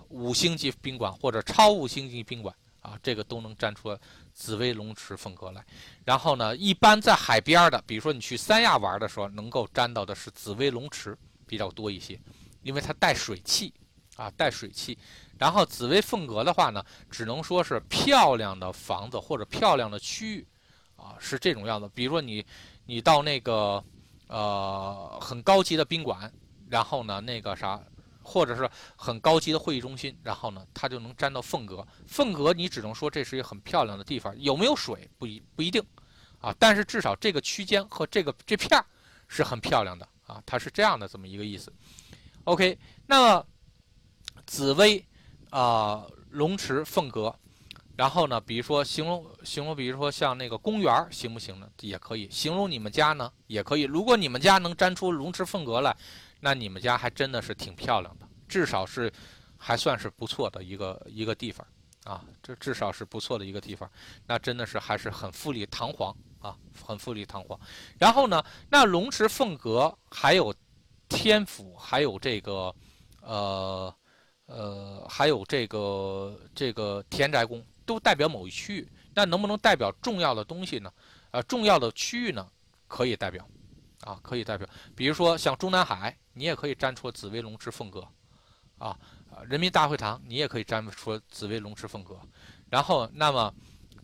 五星级宾馆或者超五星级宾馆啊，这个都能占出紫薇龙池凤阁来。然后呢，一般在海边的，比如说你去三亚玩的时候，能够沾到的是紫薇龙池比较多一些，因为它带水汽。啊，带水汽，然后紫薇凤阁的话呢，只能说是漂亮的房子或者漂亮的区域，啊，是这种样子。比如说你，你到那个，呃，很高级的宾馆，然后呢，那个啥，或者是很高级的会议中心，然后呢，它就能沾到凤阁。凤阁你只能说这是一个很漂亮的地方，有没有水不一不一定，啊，但是至少这个区间和这个这片儿是很漂亮的啊，它是这样的这么一个意思。OK，那。紫薇，啊，龙池凤阁，然后呢，比如说形容形容，比如说像那个公园行不行呢？也可以形容你们家呢，也可以。如果你们家能粘出龙池凤阁来，那你们家还真的是挺漂亮的，至少是还算是不错的一个一个地方啊，这至少是不错的一个地方，那真的是还是很富丽堂皇啊，很富丽堂皇。然后呢，那龙池凤阁还有天府，还有这个呃。呃，还有这个这个田宅宫都代表某一区域，那能不能代表重要的东西呢？呃，重要的区域呢，可以代表，啊，可以代表。比如说像中南海，你也可以粘出紫薇龙池凤阁，啊，人民大会堂你也可以粘出紫薇龙池凤阁。然后，那么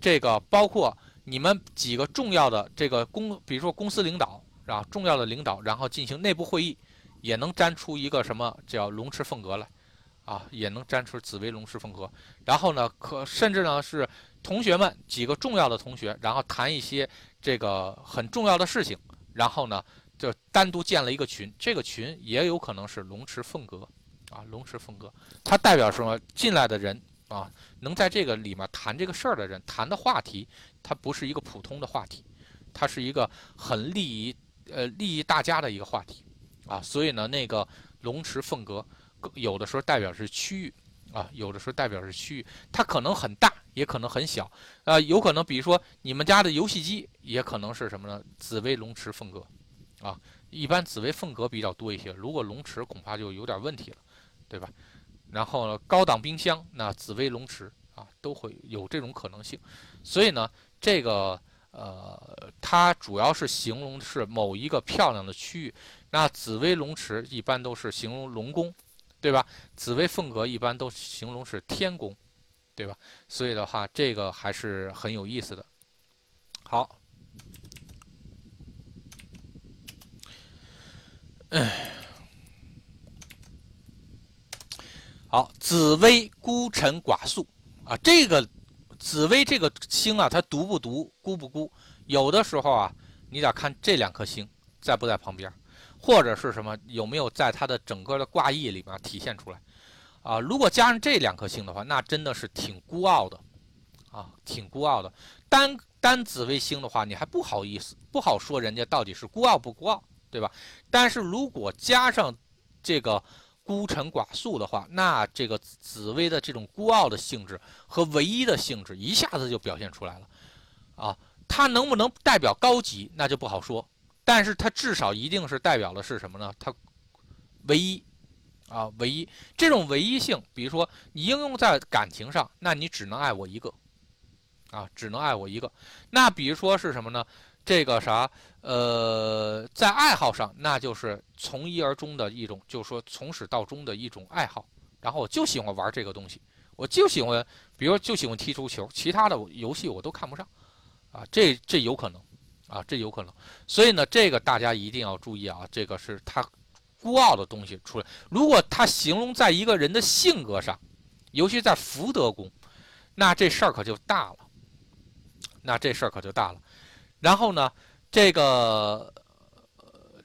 这个包括你们几个重要的这个公，比如说公司领导啊，重要的领导，然后进行内部会议，也能粘出一个什么叫龙池凤阁来。啊，也能粘出紫薇龙池凤阁，然后呢，可甚至呢是同学们几个重要的同学，然后谈一些这个很重要的事情，然后呢就单独建了一个群，这个群也有可能是龙池凤阁，啊，龙池凤阁，它代表什么？进来的人啊，能在这个里面谈这个事儿的人，谈的话题，它不是一个普通的话题，它是一个很利益呃利益大家的一个话题，啊，所以呢，那个龙池凤阁。有的时候代表是区域，啊，有的时候代表是区域，它可能很大，也可能很小，啊，有可能比如说你们家的游戏机也可能是什么呢？紫薇龙池凤阁，啊，一般紫薇凤阁比较多一些，如果龙池恐怕就有点问题了，对吧？然后呢，高档冰箱，那紫薇龙池啊，都会有这种可能性，所以呢，这个呃，它主要是形容是某一个漂亮的区域，那紫薇龙池一般都是形容龙宫。对吧？紫薇凤阁一般都形容是天宫，对吧？所以的话，这个还是很有意思的。好，哎，好，紫薇孤臣寡宿啊，这个紫薇这个星啊，它独不独，孤不孤？有的时候啊，你得看这两颗星在不在旁边。或者是什么有没有在它的整个的卦意里面体现出来？啊，如果加上这两颗星的话，那真的是挺孤傲的，啊，挺孤傲的。单单紫微星的话，你还不好意思，不好说人家到底是孤傲不孤傲，对吧？但是如果加上这个孤沉寡宿的话，那这个紫薇的这种孤傲的性质和唯一的性质一下子就表现出来了，啊，它能不能代表高级，那就不好说。但是它至少一定是代表的是什么呢？它唯一。啊，唯一这种唯一性，比如说你应用在感情上，那你只能爱我一个，啊，只能爱我一个。那比如说是什么呢？这个啥，呃，在爱好上，那就是从一而终的一种，就是说从始到终的一种爱好。然后我就喜欢玩这个东西，我就喜欢，比如就喜欢踢足球，其他的游戏我都看不上，啊，这这有可能，啊，这有可能。所以呢，这个大家一定要注意啊，这个是他。孤傲的东西出来，如果他形容在一个人的性格上，尤其在福德宫，那这事儿可就大了。那这事儿可就大了。然后呢，这个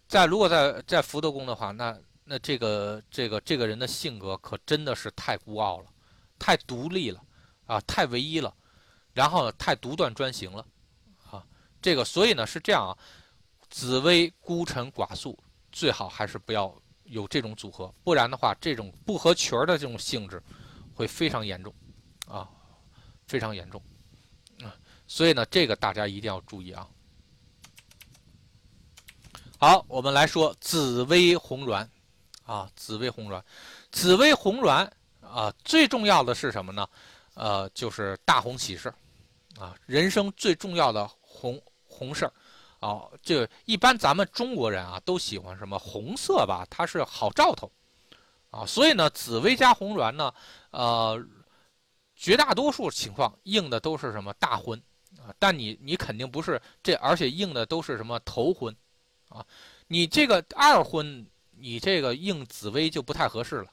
在如果在在福德宫的话，那那这个这个这个人的性格可真的是太孤傲了，太独立了啊，太唯一了，然后，太独断专行了。这个所以呢是这样啊，紫薇孤沉寡宿。最好还是不要有这种组合，不然的话，这种不合群儿的这种性质会非常严重，啊，非常严重，啊，所以呢，这个大家一定要注意啊。好，我们来说紫薇红鸾，啊，紫薇红鸾，紫薇红鸾啊，最重要的是什么呢？呃，就是大红喜事，啊，人生最重要的红红事儿。哦，这一般咱们中国人啊都喜欢什么红色吧？它是好兆头，啊，所以呢，紫薇加红鸾呢，呃，绝大多数情况应的都是什么大婚啊？但你你肯定不是这，而且应的都是什么头婚，啊，你这个二婚，你这个应紫薇就不太合适了，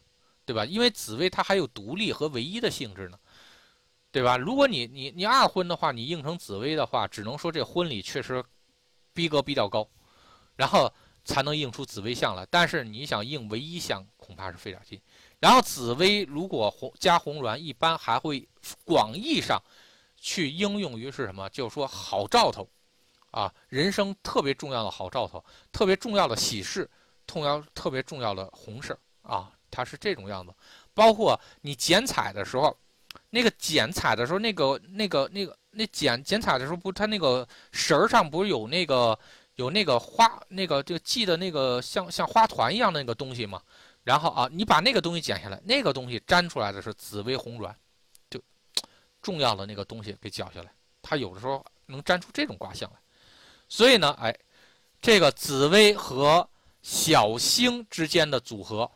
对吧？因为紫薇它还有独立和唯一的性质呢，对吧？如果你你你二婚的话，你应成紫薇的话，只能说这婚礼确实。逼格比较高，然后才能应出紫薇相来。但是你想应唯一相，恐怕是费点劲。然后紫薇如果红加红鸾，一般还会广义上去应用于是什么？就是说好兆头啊，人生特别重要的好兆头，特别重要的喜事，重要特别重要的红事啊，它是这种样子。包括你剪彩的时候，那个剪彩的时候，那个那个那个。那剪剪彩的时候，不，它那个绳上不是有那个有那个花，那个就系的那个像像花团一样的那个东西吗？然后啊，你把那个东西剪下来，那个东西粘出来的是紫薇红鸾，就重要的那个东西给绞下来，它有的时候能粘出这种卦象来。所以呢，哎，这个紫薇和小星之间的组合，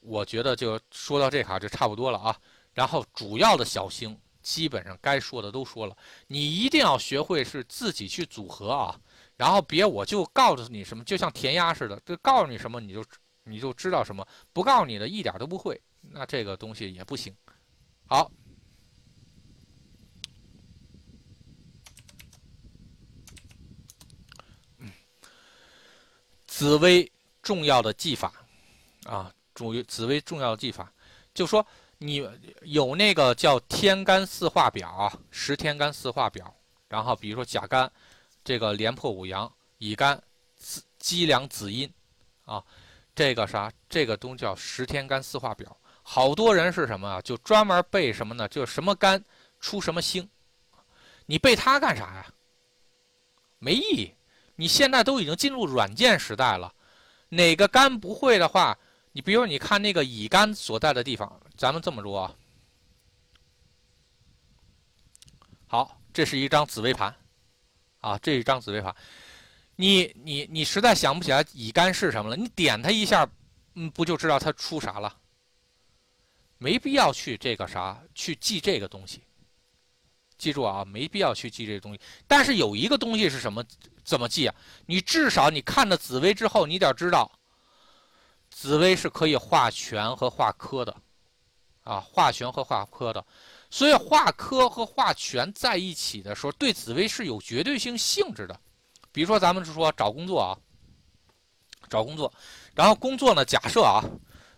我觉得就说到这哈就差不多了啊。然后主要的小星。基本上该说的都说了，你一定要学会是自己去组合啊，然后别我就告诉你什么，就像填鸭似的，就告诉你什么你就你就知道什么，不告诉你的一点都不会，那这个东西也不行。好，紫薇重要的技法啊，主紫薇重要的技法，就说。你有那个叫天干四化表啊，十天干四化表，然后比如说甲干，这个廉颇五阳，乙干，子鸡梁子阴，啊，这个啥，这个东西叫十天干四化表。好多人是什么啊？就专门背什么呢？就什么干出什么星，你背它干啥呀？没意义。你现在都已经进入软件时代了，哪个干不会的话，你比如你看那个乙干所在的地方。咱们这么说啊，好，这是一张紫微盘，啊，这一张紫微盘，你你你实在想不起来乙肝是什么了，你点它一下，嗯，不就知道它出啥了？没必要去这个啥去记这个东西，记住啊，没必要去记这个东西。但是有一个东西是什么？怎么记啊？你至少你看了紫薇之后，你得知道，紫薇是可以化权和化科的。啊，化权和化科的，所以化科和化权在一起的时候，对紫薇是有绝对性性质的。比如说，咱们是说找工作啊，找工作，然后工作呢，假设啊，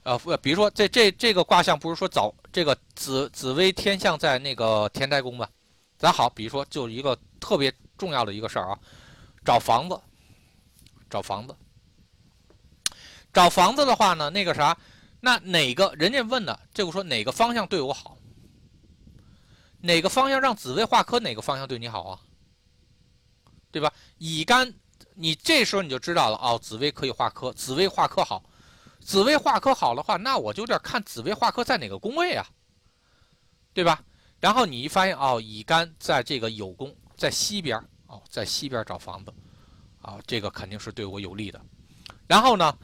呃，比如说这这这个卦象不是说找这个紫紫微天象在那个田宅宫吗？咱好，比如说就一个特别重要的一个事儿啊，找房子，找房子，找房子的话呢，那个啥，那哪个人家问的，这个说哪个方向对我好？哪个方向让紫薇化科？哪个方向对你好啊？对吧？乙干，你这时候你就知道了哦，紫薇可以化科，紫薇化科好。紫薇化科好的话，那我就得看紫薇化科在哪个宫位啊，对吧？然后你一发现哦，乙干在这个酉宫，在西边哦，在西边找房子，啊，这个肯定是对我有利的。然后呢，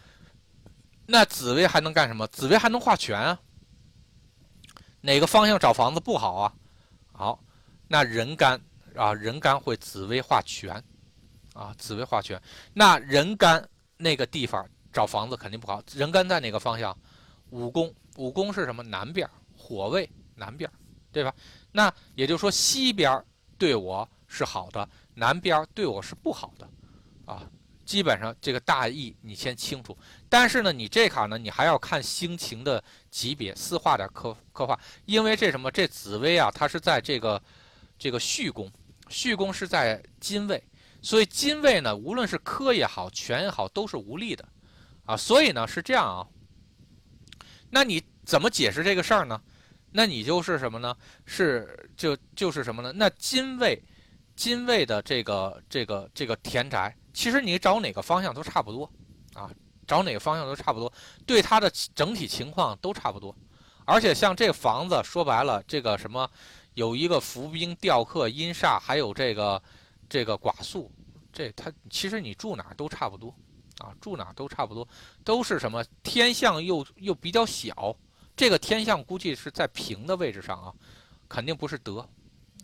那紫薇还能干什么？紫薇还能化权啊。哪个方向找房子不好啊？好，那人干啊，人干会紫薇化权，啊，紫薇化权，那人干那个地方。找房子肯定不好，人干在哪个方向？五宫，五宫是什么？南边，火位南边，对吧？那也就是说西边对我是好的，南边对我是不好的，啊，基本上这个大意你先清楚。但是呢，你这卡呢，你还要看星情的级别，四化点刻刻画，因为这什么？这紫薇啊，它是在这个这个戌宫，戌宫是在金位，所以金位呢，无论是科也好，权也好，都是无力的。啊，所以呢是这样啊，那你怎么解释这个事儿呢？那你就是什么呢？是就就是什么呢？那金位，金位的这个这个这个田宅，其实你找哪个方向都差不多啊，找哪个方向都差不多，对它的整体情况都差不多。而且像这房子，说白了，这个什么有一个伏兵吊客阴煞，还有这个这个寡宿，这它其实你住哪都差不多。啊，住哪都差不多，都是什么天象又又比较小，这个天象估计是在平的位置上啊，肯定不是德，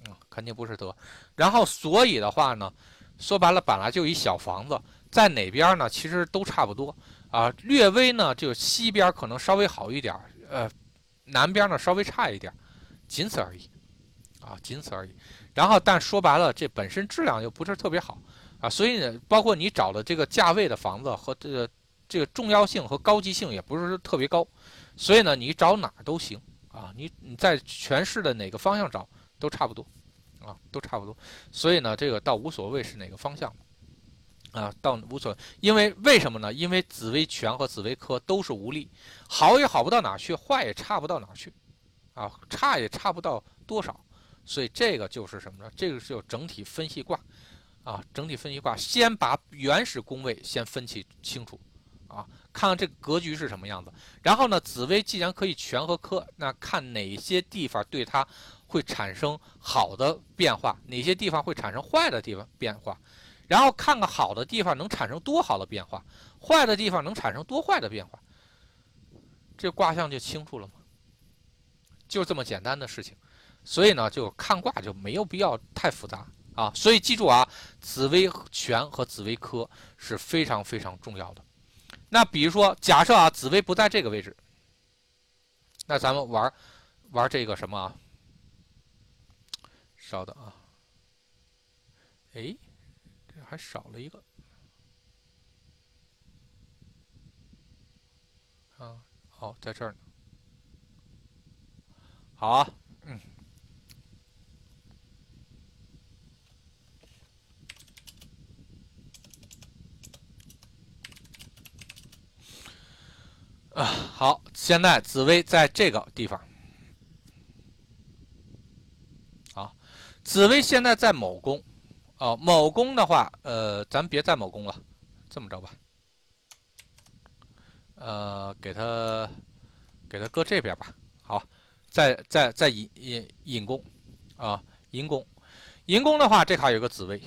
啊，肯定不是德。然后所以的话呢，说白了本来就一小房子，在哪边呢？其实都差不多啊，略微呢就西边可能稍微好一点，呃，南边呢稍微差一点，仅此而已，啊，仅此而已。然后但说白了，这本身质量又不是特别好。啊，所以呢，包括你找的这个价位的房子和这个这个重要性和高级性也不是特别高，所以呢，你找哪儿都行啊，你你在全市的哪个方向找都差不多，啊，都差不多。所以呢，这个倒无所谓是哪个方向，啊，倒无所谓。因为为什么呢？因为紫微权和紫微科都是无力，好也好不到哪去，坏也差不到哪去，啊，差也差不到多少。所以这个就是什么呢？这个是有整体分析卦。啊，整体分析卦，先把原始宫位先分析清楚，啊，看看这个格局是什么样子。然后呢，紫薇既然可以权和科，那看哪些地方对它会产生好的变化，哪些地方会产生坏的地方变化。然后看看好的地方能产生多好的变化，坏的地方能产生多坏的变化，这卦象就清楚了吗？就这么简单的事情。所以呢，就看卦就没有必要太复杂。啊，所以记住啊，紫微权和紫微科是非常非常重要的。那比如说，假设啊，紫薇不在这个位置，那咱们玩玩这个什么啊？稍等啊，哎，这还少了一个啊，好，在这儿呢。好啊。啊，好，现在紫薇在这个地方。好，紫薇现在在某宫，哦，某宫的话，呃，咱别在某宫了，这么着吧，呃，给他，给他搁这边吧。好，在在在引引引宫，啊，引宫，引宫的话，这卡有个紫薇，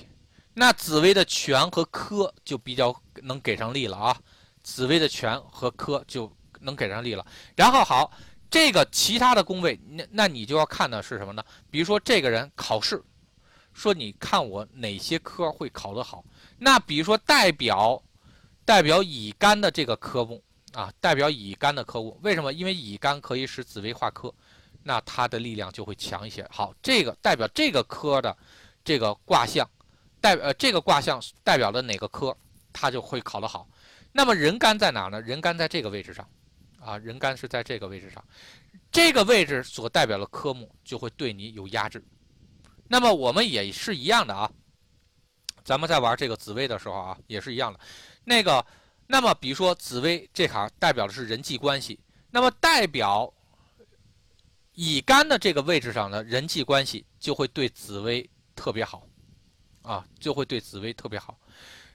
那紫薇的权和科就比较能给上力了啊。紫薇的权和科就能给上力了。然后好，这个其他的宫位，那那你就要看的是什么呢？比如说这个人考试，说你看我哪些科会考得好？那比如说代表代表乙肝的这个科目啊，代表乙肝的科目，为什么？因为乙肝可以使紫薇化科，那它的力量就会强一些。好，这个代表这个科的这个卦象，代呃这个卦象代表的哪个科，它就会考得好。那么人干在哪呢？人干在这个位置上，啊，人干是在这个位置上，这个位置所代表的科目就会对你有压制。那么我们也是一样的啊，咱们在玩这个紫薇的时候啊，也是一样的。那个，那么比如说紫薇这卡代表的是人际关系，那么代表乙干的这个位置上的人际关系就会对紫薇特别好，啊，就会对紫薇特别好。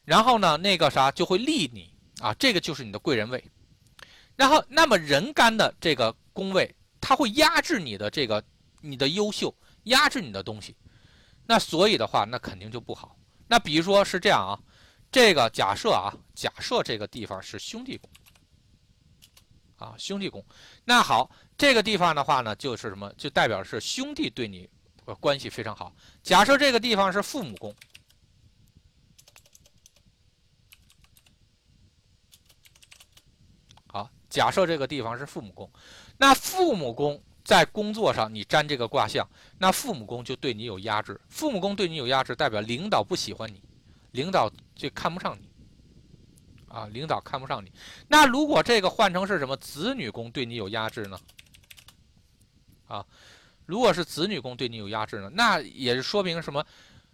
然后呢，那个啥就会利你啊，这个就是你的贵人位。然后，那么人干的这个宫位，它会压制你的这个你的优秀，压制你的东西。那所以的话，那肯定就不好。那比如说是这样啊，这个假设啊，假设这个地方是兄弟宫啊，兄弟宫。那好，这个地方的话呢，就是什么？就代表是兄弟对你关系非常好。假设这个地方是父母宫。假设这个地方是父母宫，那父母宫在工作上你沾这个卦象，那父母宫就对你有压制。父母宫对你有压制，代表领导不喜欢你，领导就看不上你，啊，领导看不上你。那如果这个换成是什么子女宫对你有压制呢？啊，如果是子女宫对你有压制呢，那也是说明什么？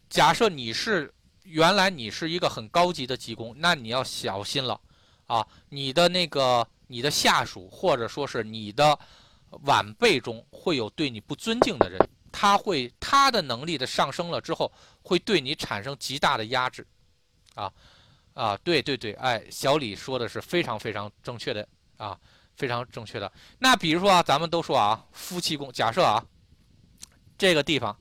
假设你是原来你是一个很高级的技工，那你要小心了，啊，你的那个。你的下属或者说是你的晚辈中会有对你不尊敬的人，他会他的能力的上升了之后，会对你产生极大的压制，啊啊，对对对，哎，小李说的是非常非常正确的啊，非常正确的。那比如说啊，咱们都说啊，夫妻宫，假设啊，这个地方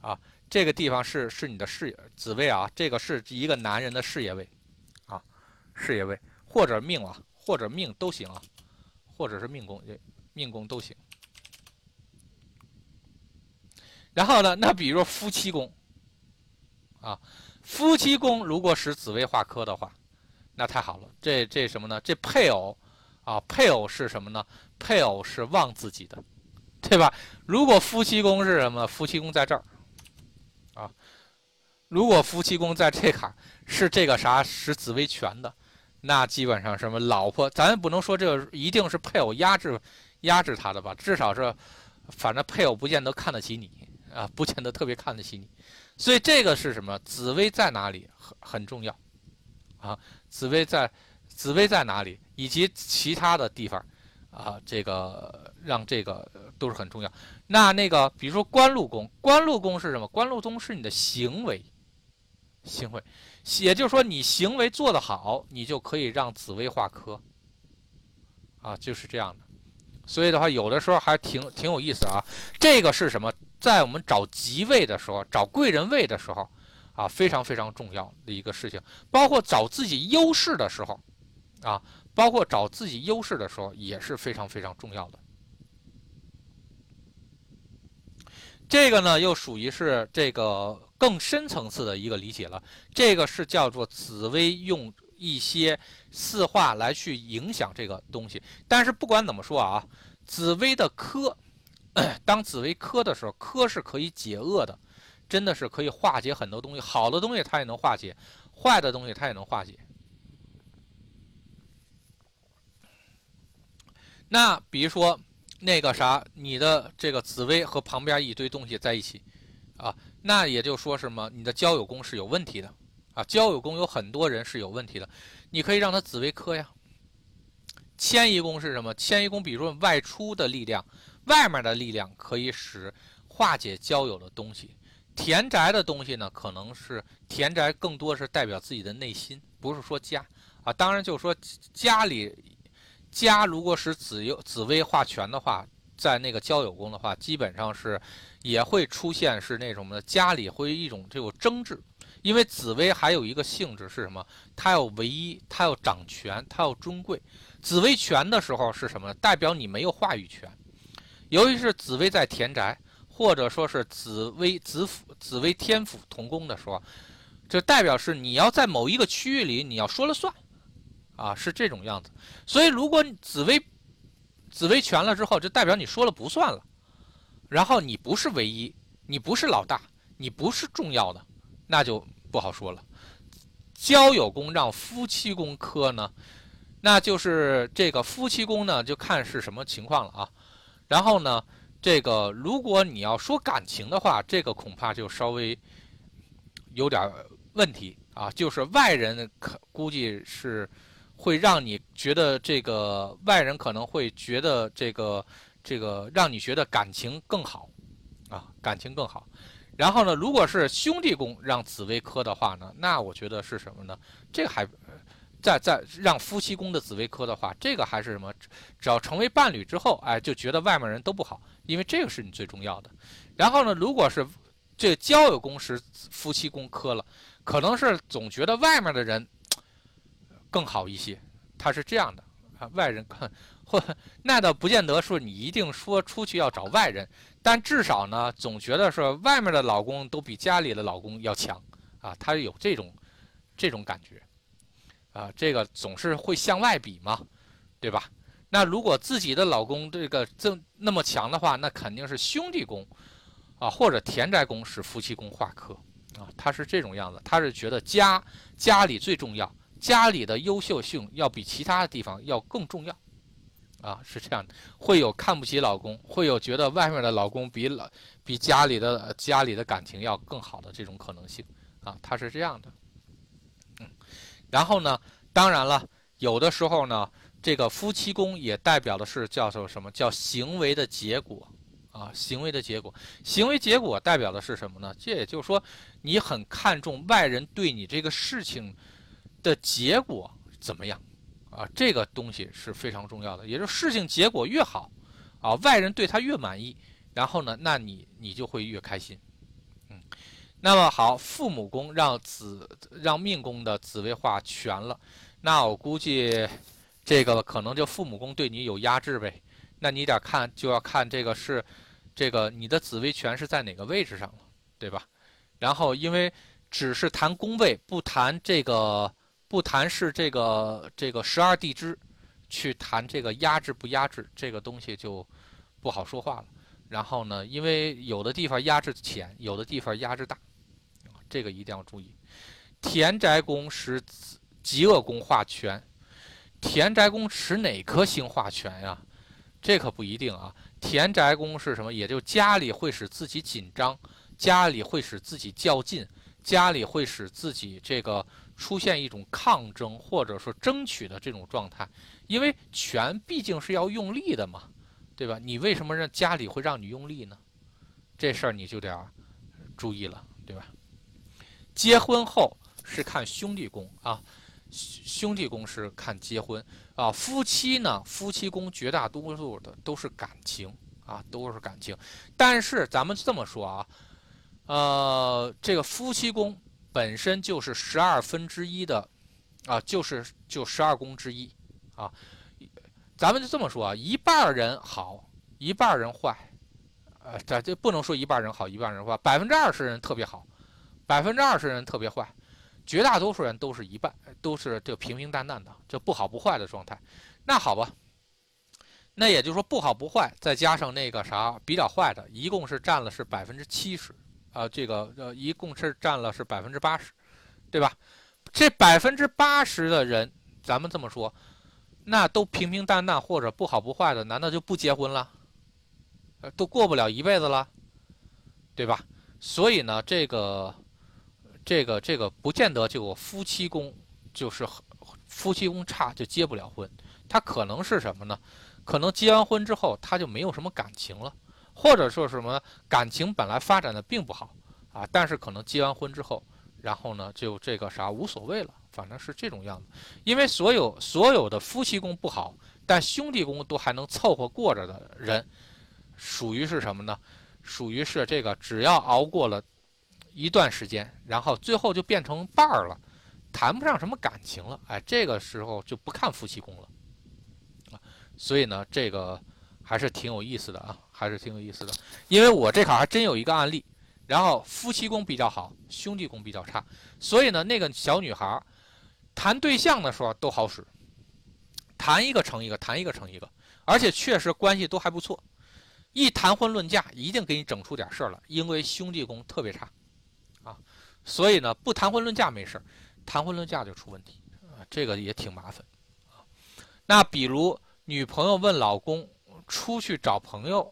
啊，这个地方是是你的事业紫薇啊，这个是一个男人的事业位啊，事业位或者命啊。或者命都行啊，或者是命宫，命宫都行。然后呢，那比如说夫妻宫，啊，夫妻宫如果使紫薇化科的话，那太好了。这这什么呢？这配偶啊，配偶是什么呢？配偶是旺自己的，对吧？如果夫妻宫是什么？夫妻宫在这儿，啊，如果夫妻宫在这卡是这个啥使紫薇全的。那基本上什么老婆，咱不能说这个一定是配偶压制压制他的吧？至少是，反正配偶不见得看得起你啊，不见得特别看得起你。所以这个是什么？紫薇在哪里很很重要啊？紫薇在紫薇在哪里，以及其他的地方啊？这个让这个都是很重要。那那个比如说官禄宫，官禄宫是什么？官禄宫是你的行为，行为。也就是说，你行为做得好，你就可以让紫薇化科，啊，就是这样的。所以的话，有的时候还挺挺有意思啊。这个是什么？在我们找吉位的时候，找贵人位的时候，啊，非常非常重要的一个事情。包括找自己优势的时候，啊，包括找自己优势的时候，也是非常非常重要的。这个呢，又属于是这个。更深层次的一个理解了，这个是叫做紫薇用一些四化来去影响这个东西。但是不管怎么说啊，紫薇的科，当紫薇科的时候，科是可以解厄的，真的是可以化解很多东西。好的东西它也能化解，坏的东西它也能化解。那比如说那个啥，你的这个紫薇和旁边一堆东西在一起，啊。那也就说什么，你的交友宫是有问题的，啊，交友宫有很多人是有问题的，你可以让他紫薇科呀。迁移宫是什么？迁移宫，比如说外出的力量，外面的力量可以使化解交友的东西。田宅的东西呢，可能是田宅更多是代表自己的内心，不是说家啊。当然就是说家里家如果使紫幽紫薇化权的话。在那个交友宫的话，基本上是也会出现是那种的，家里会一种这种争执，因为紫薇还有一个性质是什么？它要唯一，它要掌权，它要尊贵。紫薇权的时候是什么？代表你没有话语权。由于是紫薇在田宅，或者说是紫薇紫府、紫薇天府同宫的时候，这代表是你要在某一个区域里你要说了算，啊，是这种样子。所以如果紫薇。紫薇全了之后，就代表你说了不算了，然后你不是唯一，你不是老大，你不是重要的，那就不好说了。交友宫让夫妻宫科呢，那就是这个夫妻宫呢，就看是什么情况了啊。然后呢，这个如果你要说感情的话，这个恐怕就稍微有点问题啊。就是外人可估计是会让你觉得这个外人可能会觉得这个这个让你觉得感情更好啊，感情更好。然后呢，如果是兄弟宫让紫薇科的话呢，那我觉得是什么呢？这个还。在在让夫妻宫的紫薇科的话，这个还是什么？只要成为伴侣之后，哎，就觉得外面人都不好，因为这个是你最重要的。然后呢，如果是这交友宫是夫妻宫科了，可能是总觉得外面的人更好一些，他是这样的啊。外人看或那倒不见得说你一定说出去要找外人，但至少呢，总觉得说外面的老公都比家里的老公要强啊，他有这种这种感觉。啊，这个总是会向外比嘛，对吧？那如果自己的老公这个这那么强的话，那肯定是兄弟宫啊，或者田宅宫是夫妻宫化科啊，他是这种样子，他是觉得家家里最重要，家里的优秀性要比其他的地方要更重要啊，是这样的，会有看不起老公，会有觉得外面的老公比老比家里的家里的感情要更好的这种可能性啊，他是这样的。嗯然后呢，当然了，有的时候呢，这个夫妻宫也代表的是叫做什么叫行为的结果啊？行为的结果，行为结果代表的是什么呢？这也就是说，你很看重外人对你这个事情的结果怎么样啊？这个东西是非常重要的，也就是事情结果越好啊，外人对他越满意，然后呢，那你你就会越开心。嗯那么好，父母宫让子让命宫的紫薇化全了，那我估计这个可能就父母宫对你有压制呗。那你得看就要看这个是这个你的紫薇权是在哪个位置上了，对吧？然后因为只是谈宫位，不谈这个不谈是这个这个十二地支，去谈这个压制不压制这个东西就不好说话了。然后呢，因为有的地方压制浅，有的地方压制大。这个一定要注意，田宅宫是极恶宫化权，田宅宫使哪颗星化权呀？这可不一定啊。田宅宫是什么？也就家里会使自己紧张，家里会使自己较劲，家里会使自己这个出现一种抗争或者说争取的这种状态。因为权毕竟是要用力的嘛，对吧？你为什么让家里会让你用力呢？这事儿你就得注意了，对吧？结婚后是看兄弟宫啊，兄弟宫是看结婚啊。夫妻呢，夫妻宫绝大多数的都是感情啊，都是感情。但是咱们这么说啊，呃，这个夫妻宫本身就是十二分之一的啊，就是就十二宫之一啊。咱们就这么说啊，一半人好，一半人坏，呃，这这不能说一半人好，一半人坏，百分之二十人特别好。百分之二十人特别坏，绝大多数人都是一半，都是这平平淡淡的，这不好不坏的状态。那好吧，那也就是说不好不坏，再加上那个啥比较坏的，一共是占了是百分之七十啊，这个呃一共是占了是百分之八十，对吧？这百分之八十的人，咱们这么说，那都平平淡淡或者不好不坏的，难道就不结婚了？呃，都过不了一辈子了，对吧？所以呢，这个。这个这个不见得就夫妻宫就是夫妻宫差就结不了婚，他可能是什么呢？可能结完婚之后他就没有什么感情了，或者说什么感情本来发展的并不好啊，但是可能结完婚之后，然后呢就这个啥无所谓了，反正是这种样子。因为所有所有的夫妻宫不好，但兄弟宫都还能凑合过着的人，属于是什么呢？属于是这个只要熬过了。一段时间，然后最后就变成伴儿了，谈不上什么感情了。哎，这个时候就不看夫妻宫了啊。所以呢，这个还是挺有意思的啊，还是挺有意思的。因为我这卡还真有一个案例，然后夫妻宫比较好，兄弟宫比较差，所以呢，那个小女孩谈对象的时候都好使，谈一个成一个，谈一个成一个，而且确实关系都还不错。一谈婚论嫁，一定给你整出点事儿了，因为兄弟宫特别差啊。所以呢，不谈婚论嫁没事儿，谈婚论嫁就出问题啊，这个也挺麻烦啊。那比如女朋友问老公出去找朋友，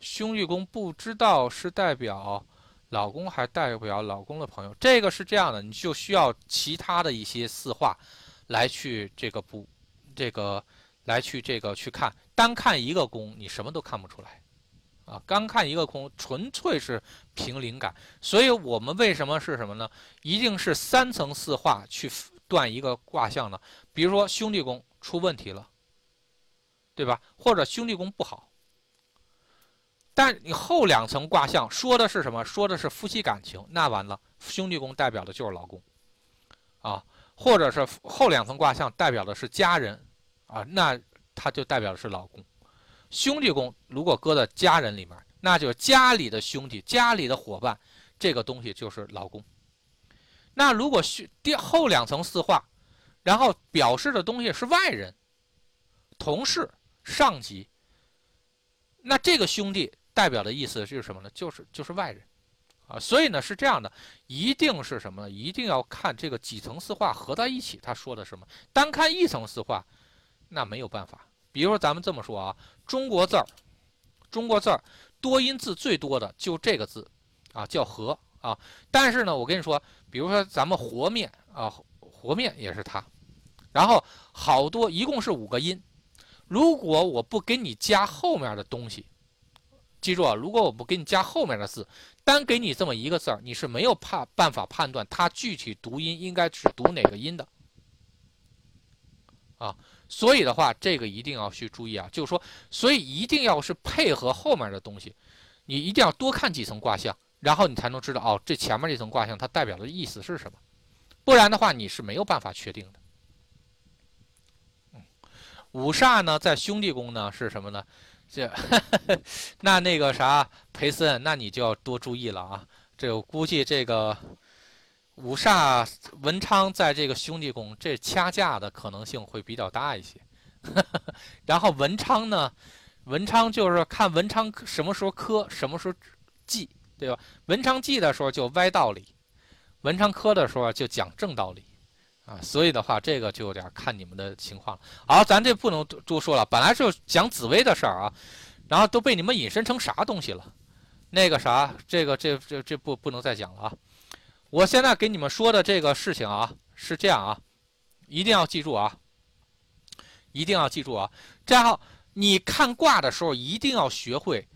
兄弟宫不知道是代表老公还代表老公的朋友，这个是这样的，你就需要其他的一些四化来去这个补这个来去这个去看，单看一个宫你什么都看不出来。啊，刚看一个空，纯粹是凭灵感，所以我们为什么是什么呢？一定是三层四化去断一个卦象呢？比如说兄弟宫出问题了，对吧？或者兄弟宫不好，但你后两层卦象说的是什么？说的是夫妻感情，那完了，兄弟宫代表的就是老公，啊，或者是后两层卦象代表的是家人，啊，那它就代表的是老公。兄弟宫如果搁在家人里面，那就是家里的兄弟、家里的伙伴，这个东西就是老公。那如果第后两层四化，然后表示的东西是外人、同事、上级，那这个兄弟代表的意思是什么呢？就是就是外人啊。所以呢是这样的，一定是什么呢？一定要看这个几层四化合在一起，他说的什么？单看一层四化，那没有办法。比如说咱们这么说啊。中国字儿，中国字儿多音字最多的就这个字，啊，叫和啊。但是呢，我跟你说，比如说咱们和面啊，和面也是它。然后好多一共是五个音，如果我不给你加后面的东西，记住啊，如果我不给你加后面的字，单给你这么一个字儿，你是没有判办法判断它具体读音应该是读哪个音的，啊。所以的话，这个一定要去注意啊，就是说，所以一定要是配合后面的东西，你一定要多看几层卦象，然后你才能知道哦，这前面这层卦象它代表的意思是什么，不然的话你是没有办法确定的。五煞呢，在兄弟宫呢是什么呢？这 那那个啥，裴森，那你就要多注意了啊，这我估计这个。五煞文昌在这个兄弟宫，这掐架的可能性会比较大一些。然后文昌呢，文昌就是看文昌什么时候科，什么时候忌，对吧？文昌忌的时候就歪道理，文昌科的时候就讲正道理啊。所以的话，这个就有点看你们的情况了。好，咱这不能多说了，本来就讲紫薇的事儿啊，然后都被你们引申成啥东西了？那个啥，这个这这这不不能再讲了啊。我现在给你们说的这个事情啊，是这样啊，一定要记住啊，一定要记住啊。这样，你看卦的时候一定要学会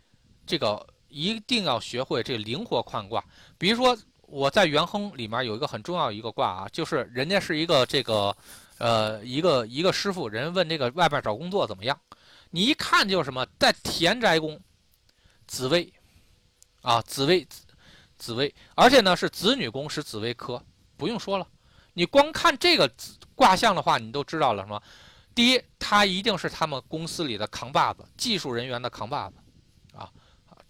这个，一定要学会这灵活看卦。比如说，我在元亨里面有一个很重要一个卦啊，就是人家是一个这个，呃，一个一个师傅，人问这个外边找工作怎么样？你一看就是什么，在田宅宫，紫薇，啊，紫薇。紫薇，而且呢是子女宫是紫薇科，不用说了，你光看这个卦象的话，你都知道了什么？第一，他一定是他们公司里的扛把子，技术人员的扛把子，啊，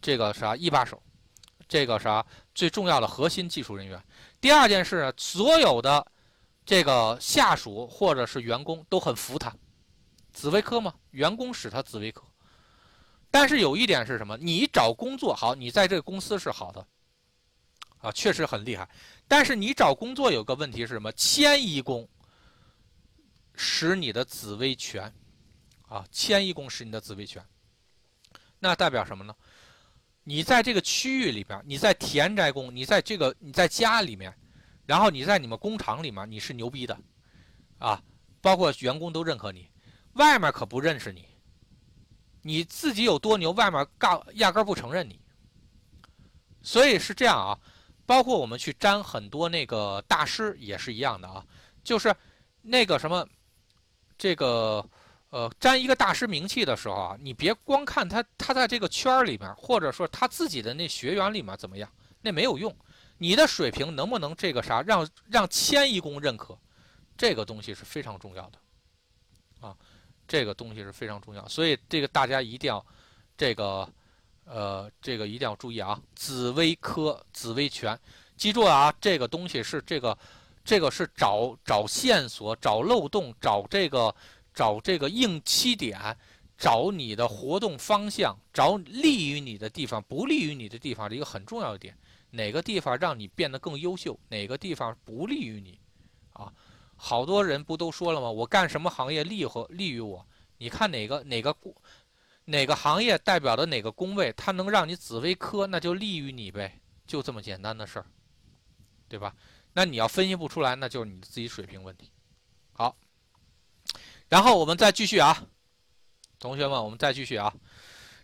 这个啥一把手，这个啥最重要的核心技术人员。第二件事，所有的这个下属或者是员工都很服他，紫薇科嘛，员工使他紫薇科。但是有一点是什么？你找工作好，你在这个公司是好的。啊，确实很厉害，但是你找工作有个问题是什么？迁移宫使你的紫薇权，啊，迁移宫使你的紫薇权，那代表什么呢？你在这个区域里边，你在田宅宫，你在这个你在家里面，然后你在你们工厂里面，你是牛逼的，啊，包括员工都认可你，外面可不认识你，你自己有多牛，外面嘎压根不承认你，所以是这样啊。包括我们去沾很多那个大师也是一样的啊，就是那个什么，这个呃，沾一个大师名气的时候啊，你别光看他他在这个圈儿里面，或者说他自己的那学员里面怎么样，那没有用。你的水平能不能这个啥，让让迁移宫认可，这个东西是非常重要的啊，这个东西是非常重要，所以这个大家一定要这个。呃，这个一定要注意啊！紫薇科、紫薇权，记住了啊！这个东西是这个，这个是找找线索、找漏洞、找这个、找这个应期点、找你的活动方向、找利于你的地方、不利于你的地方的一个很重要的点。哪个地方让你变得更优秀？哪个地方不利于你？啊，好多人不都说了吗？我干什么行业利和利于我？你看哪个哪个哪个行业代表的哪个宫位，它能让你紫微科，那就利于你呗，就这么简单的事儿，对吧？那你要分析不出来，那就是你自己水平问题。然后我们再继续啊，同学们，我们再继续啊。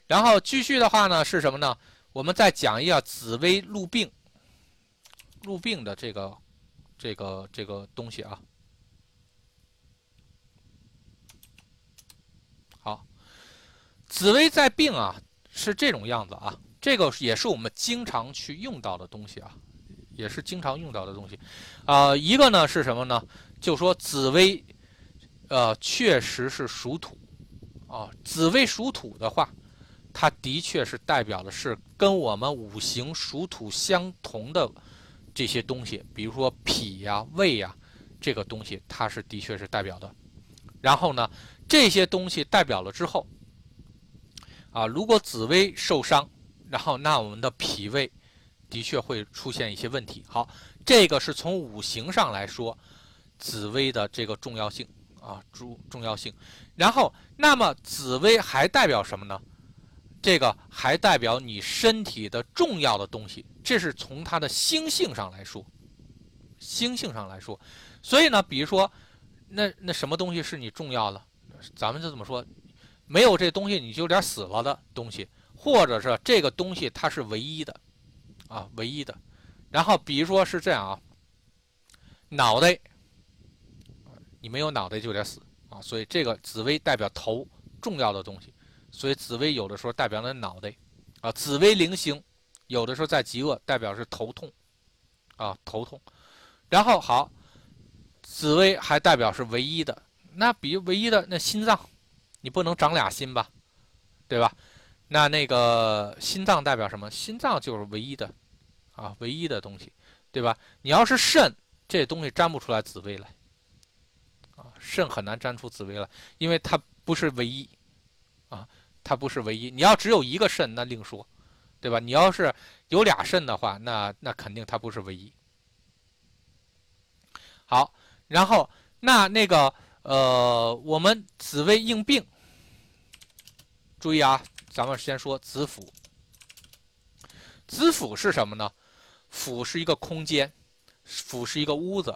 然后继续的话呢是什么呢？我们再讲一下紫薇入病，入病的这个这个这个东西啊。好，紫薇在病啊，是这种样子啊。这个也是我们经常去用到的东西啊，也是经常用到的东西。啊，一个呢是什么呢？就说紫薇，呃，确实是属土啊。紫薇属土的话。它的确是代表的是跟我们五行属土相同的这些东西，比如说脾呀、胃呀，这个东西它是的确是代表的。然后呢，这些东西代表了之后，啊，如果紫薇受伤，然后那我们的脾胃的确会出现一些问题。好，这个是从五行上来说，紫薇的这个重要性啊，重重要性。然后，那么紫薇还代表什么呢？这个还代表你身体的重要的东西，这是从它的星性上来说，星性上来说，所以呢，比如说，那那什么东西是你重要的？咱们就这么说，没有这东西你就有点死了的东西，或者是这个东西它是唯一的，啊，唯一的。然后比如说是这样啊，脑袋，你没有脑袋就得死啊，所以这个紫薇代表头重要的东西。所以紫薇有的时候代表了脑袋，啊，紫薇零星，有的时候在极恶代表是头痛，啊，头痛。然后好，紫薇还代表是唯一的，那比唯一的那心脏，你不能长俩心吧，对吧？那那个心脏代表什么？心脏就是唯一的，啊，唯一的东西，对吧？你要是肾，这东西粘不出来紫薇来，肾很难粘出紫薇来，因为它不是唯一，啊。它不是唯一，你要只有一个肾那另说，对吧？你要是有俩肾的话，那那肯定它不是唯一。好，然后那那个呃，我们紫薇应病，注意啊，咱们先说子府。子府是什么呢？府是一个空间，府是一个屋子，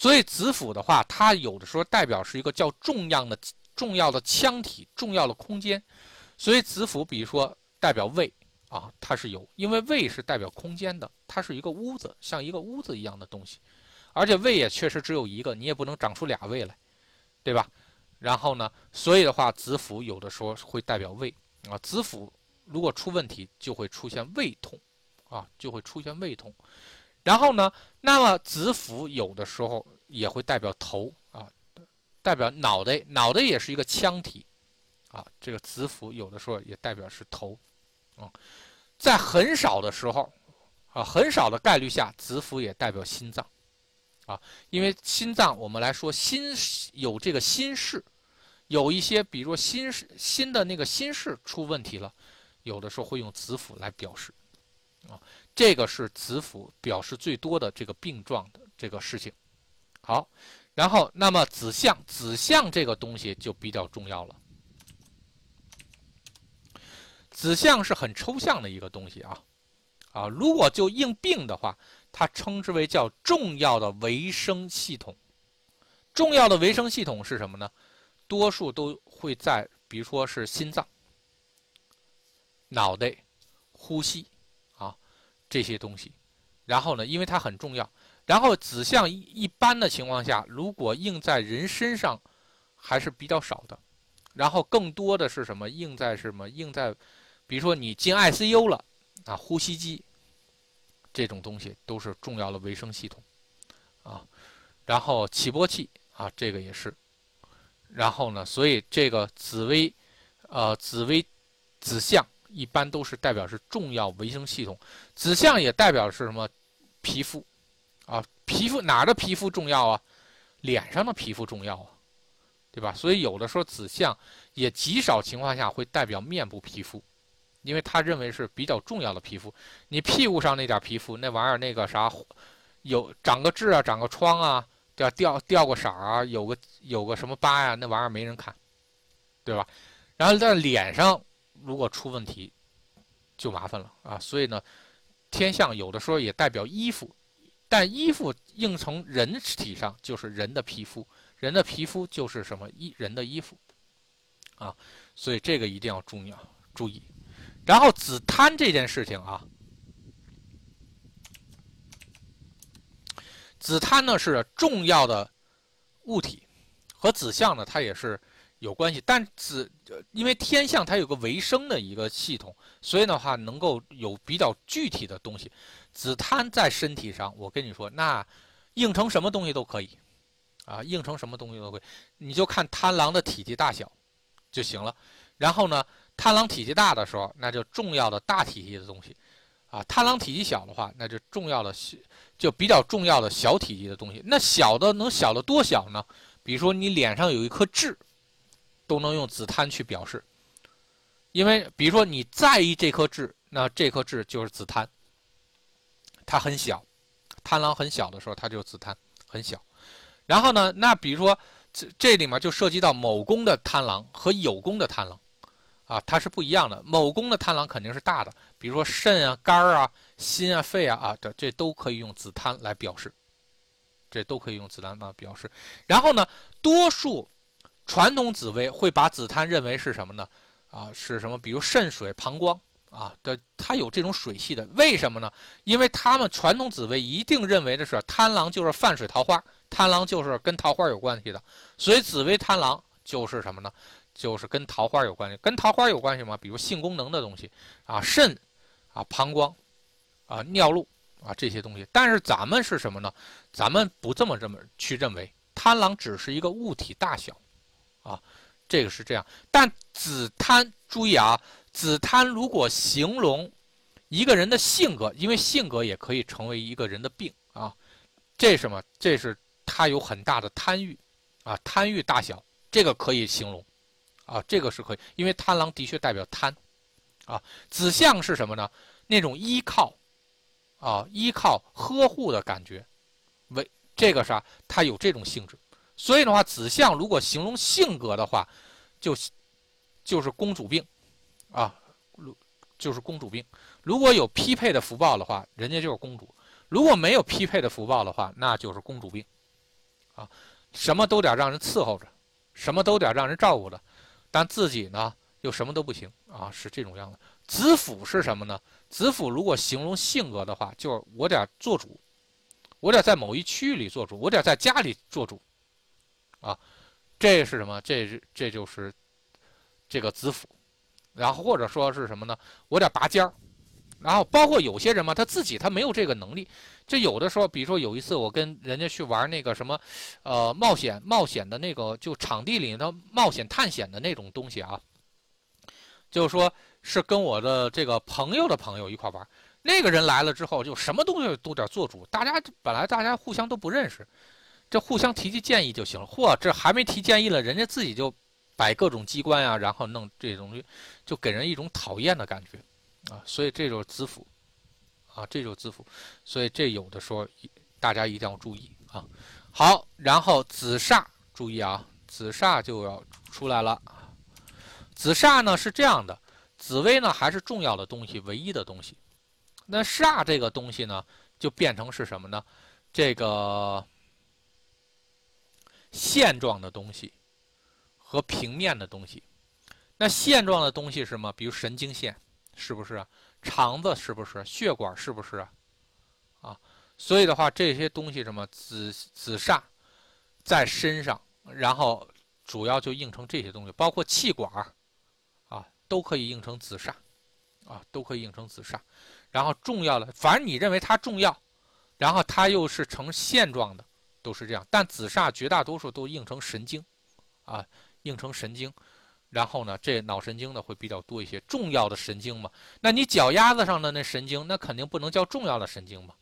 所以子府的话，它有的时候代表是一个叫重要的。重要的腔体，重要的空间，所以子府，比如说代表胃啊，它是有，因为胃是代表空间的，它是一个屋子，像一个屋子一样的东西，而且胃也确实只有一个，你也不能长出俩胃来，对吧？然后呢，所以的话，子府有的时候会代表胃啊，子府如果出问题，就会出现胃痛啊，就会出现胃痛。然后呢，那么子府有的时候也会代表头啊。代表脑袋，脑袋也是一个腔体，啊，这个子府有的时候也代表是头，啊，在很少的时候，啊，很少的概率下，子府也代表心脏，啊，因为心脏我们来说心有这个心室，有一些比如说心室心的那个心室出问题了，有的时候会用子府来表示，啊，这个是子府表示最多的这个病状的这个事情，好。然后，那么子相，子相这个东西就比较重要了。子相是很抽象的一个东西啊，啊，如果就应病的话，它称之为叫重要的维生系统。重要的维生系统是什么呢？多数都会在，比如说是心脏、脑袋、呼吸这些东西。然后呢，因为它很重要。然后子相一一般的情况下，如果应在人身上，还是比较少的。然后更多的是什么？应在什么？应在，比如说你进 ICU 了啊，呼吸机这种东西都是重要的维生系统啊。然后起搏器啊，这个也是。然后呢，所以这个紫微，呃，紫微子相一般都是代表是重要维生系统。子相也代表是什么？皮肤。啊，皮肤哪的皮肤重要啊？脸上的皮肤重要啊，对吧？所以有的时候子相也极少情况下会代表面部皮肤，因为他认为是比较重要的皮肤。你屁股上那点皮肤，那玩意儿那个啥，有长个痣啊，长个疮啊，掉掉掉个色儿啊，有个有个什么疤呀，那玩意儿没人看，对吧？然后在脸上如果出问题，就麻烦了啊。所以呢，天象有的时候也代表衣服，但衣服映从人体上就是人的皮肤，人的皮肤就是什么衣人的衣服啊。所以这个一定要注意啊，注意。然后紫贪这件事情啊。子贪呢是重要的物体，和子相呢它也是有关系。但子因为天象它有个维生的一个系统，所以的话能够有比较具体的东西。子贪在身体上，我跟你说，那应成什么东西都可以啊，应成什么东西都可以。你就看贪狼的体积大小就行了。然后呢，贪狼体积大的时候，那就重要的大体积的东西啊；贪狼体积小的话，那就重要的。就比较重要的小体积的东西，那小的能小的多小呢？比如说你脸上有一颗痣，都能用紫檀去表示。因为比如说你在意这颗痣，那这颗痣就是紫檀，它很小，贪狼很小的时候，它就紫檀很小。然后呢，那比如说这这里面就涉及到某宫的贪狼和有宫的贪狼。啊，它是不一样的。某宫的贪狼肯定是大的，比如说肾啊、肝儿啊、心啊、肺啊啊，这这都可以用紫檀来表示，这都可以用紫檀来表示。然后呢，多数传统紫薇会把紫檀认为是什么呢？啊，是什么？比如肾水、膀胱啊的，它有这种水系的。为什么呢？因为他们传统紫薇一定认为的是贪狼就是泛水桃花，贪狼就是跟桃花有关系的，所以紫薇贪狼就是什么呢？就是跟桃花有关系，跟桃花有关系吗？比如性功能的东西啊，肾啊，膀胱啊，尿路啊这些东西。但是咱们是什么呢？咱们不这么这么去认为，贪狼只是一个物体大小啊，这个是这样。但子贪，注意啊，子贪如果形容一个人的性格，因为性格也可以成为一个人的病啊。这什么？这是他有很大的贪欲啊，贪欲大小，这个可以形容。啊，这个是可以，因为贪狼的确代表贪，啊，子相是什么呢？那种依靠，啊，依靠呵护的感觉，为这个啥？它有这种性质，所以的话，子相如果形容性格的话，就就是公主病，啊，就是公主病。如果有匹配的福报的话，人家就是公主；如果没有匹配的福报的话，那就是公主病，啊，什么都得让人伺候着，什么都得让人照顾着。但自己呢又什么都不行啊，是这种样的。子府是什么呢？子府如果形容性格的话，就是我得做主，我得在某一区域里做主，我得在家里做主，啊，这是什么？这是这就是这个子府。然后或者说是什么呢？我得拔尖儿。然后包括有些人嘛，他自己他没有这个能力。就有的时候，比如说有一次我跟人家去玩那个什么，呃，冒险冒险的那个，就场地里头冒险探险的那种东西啊。就是说是跟我的这个朋友的朋友一块玩，那个人来了之后，就什么东西都得做主。大家本来大家互相都不认识，这互相提提建议就行了。嚯，这还没提建议了，人家自己就摆各种机关呀，然后弄这东西，就给人一种讨厌的感觉。啊，所以这就是子府，啊，这就是子府，所以这有的时候大家一定要注意啊。好，然后子煞，注意啊，子煞就要出来了。子煞呢是这样的，紫薇呢还是重要的东西，唯一的东西。那煞这个东西呢，就变成是什么呢？这个线状的东西和平面的东西。那线状的东西是什么？比如神经线。是不是？肠子是不是？血管是不是啊？所以的话，这些东西什么紫紫煞在身上，然后主要就映成这些东西，包括气管啊，都可以映成紫煞，啊，都可以映成紫煞。然后重要的，反正你认为它重要，然后它又是呈线状的，都是这样。但紫煞绝大多数都映成神经，啊，映成神经。然后呢，这脑神经呢会比较多一些，重要的神经嘛。那你脚丫子上的那神经，那肯定不能叫重要的神经嘛，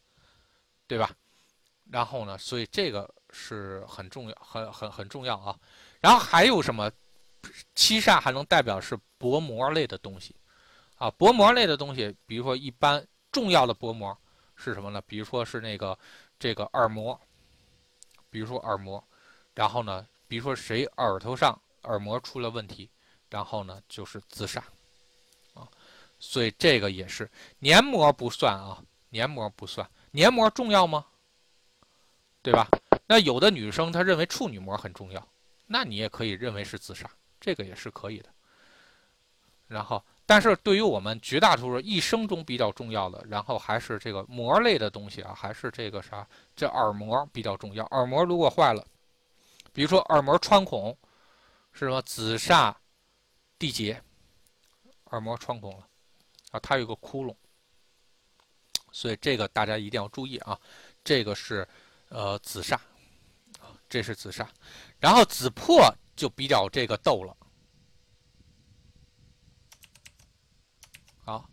对吧？然后呢，所以这个是很重要，很很很重要啊。然后还有什么？七煞还能代表是薄膜类的东西啊，薄膜类的东西，比如说一般重要的薄膜是什么呢？比如说是那个这个耳膜，比如说耳膜，然后呢，比如说谁耳朵上耳膜出了问题，然后呢就是自杀，啊，所以这个也是黏膜不算啊，黏膜不算，黏膜重要吗？对吧？那有的女生她认为处女膜很重要，那你也可以认为是自杀，这个也是可以的。然后，但是对于我们绝大多数一生中比较重要的，然后还是这个膜类的东西啊，还是这个啥？这耳膜比较重要。耳膜如果坏了，比如说耳膜穿孔，是什么？紫煞缔结，耳膜穿孔了啊，它有个窟窿，所以这个大家一定要注意啊。这个是呃紫煞，这是紫煞，然后紫破就比较这个逗了。啊，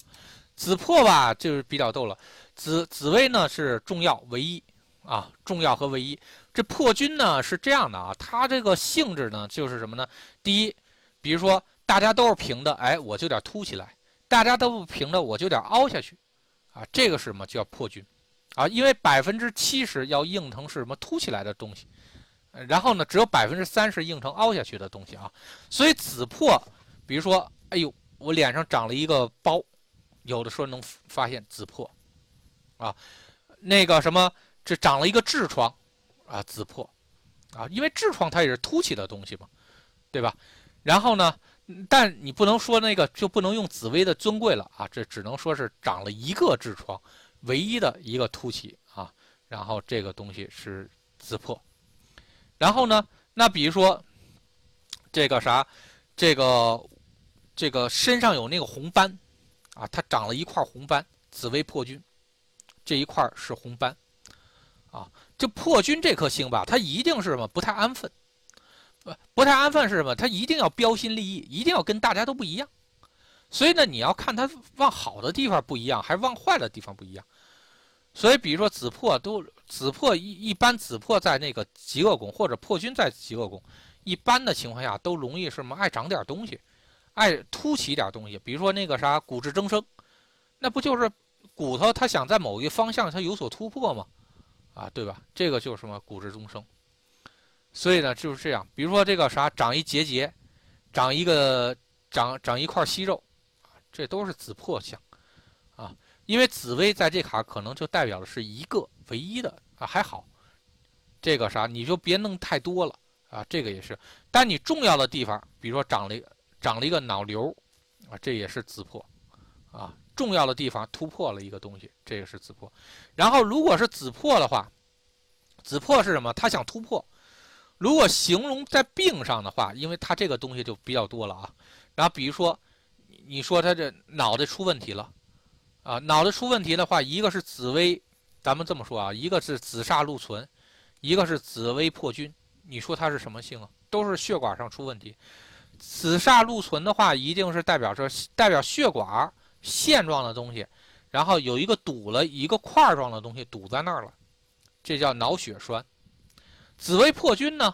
紫破吧，就是比较逗了。紫紫薇呢是重要唯一啊，重要和唯一。这破军呢是这样的啊，它这个性质呢就是什么呢？第一，比如说大家都是平的，哎，我就点凸起来；大家都不平的，我就点凹下去。啊，这个是什么？叫破军啊，因为百分之七十要硬成是什么凸起来的东西，然后呢，只有百分之三十硬成凹下去的东西啊。所以紫破，比如说，哎呦。我脸上长了一个包，有的时候能发现紫破，啊，那个什么，这长了一个痔疮，啊，紫破，啊，因为痔疮它也是凸起的东西嘛，对吧？然后呢，但你不能说那个就不能用紫薇的尊贵了啊，这只能说是长了一个痔疮，唯一的一个凸起啊，然后这个东西是紫破，然后呢，那比如说这个啥，这个。这个身上有那个红斑，啊，它长了一块红斑，紫薇破军，这一块是红斑，啊，这破军这颗星吧，它一定是什么？不太安分，不不太安分是什么？它一定要标新立异，一定要跟大家都不一样。所以呢，你要看它往好的地方不一样，还是往坏的地方不一样。所以，比如说紫破都紫破一一般紫破在那个极恶宫，或者破军在极恶宫，一般的情况下都容易什么？爱长点东西。爱凸起点东西，比如说那个啥骨质增生，那不就是骨头它想在某一方向它有所突破吗？啊，对吧？这个就是什么骨质增生。所以呢就是这样，比如说这个啥长一结节，长一个长长一块息肉，这都是紫破相，啊，因为紫薇在这卡可能就代表的是一个唯一的啊，还好，这个啥你就别弄太多了啊，这个也是，但你重要的地方，比如说长了一个。长了一个脑瘤，啊，这也是紫破，啊，重要的地方突破了一个东西，这个是紫破。然后如果是紫破的话，紫破是什么？他想突破。如果形容在病上的话，因为他这个东西就比较多了啊。然后比如说，你说他这脑袋出问题了，啊，脑袋出问题的话，一个是紫薇，咱们这么说啊，一个是紫煞禄存，一个是紫薇破军。你说他是什么性啊？都是血管上出问题。紫煞禄存的话，一定是代表着代表血管线状的东西，然后有一个堵了一个块状的东西堵在那儿了，这叫脑血栓。紫薇破军呢，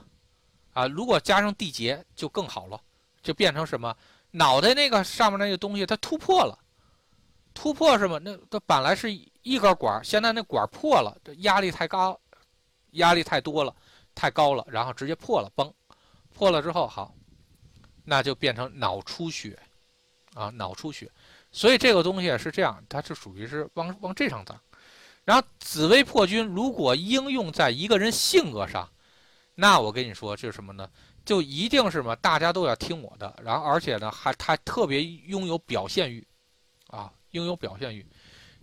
啊，如果加上地劫就更好了，就变成什么？脑袋那个上面那个东西它突破了，突破什么？那它本来是一根管，现在那管破了，这压力太高，压力太多了，太高了，然后直接破了，崩，破了之后好。那就变成脑出血，啊，脑出血，所以这个东西是这样，它是属于是往往这上涨。然后紫薇破军如果应用在一个人性格上，那我跟你说这是什么呢？就一定是什么？大家都要听我的，然后而且呢还他特别拥有表现欲，啊，拥有表现欲。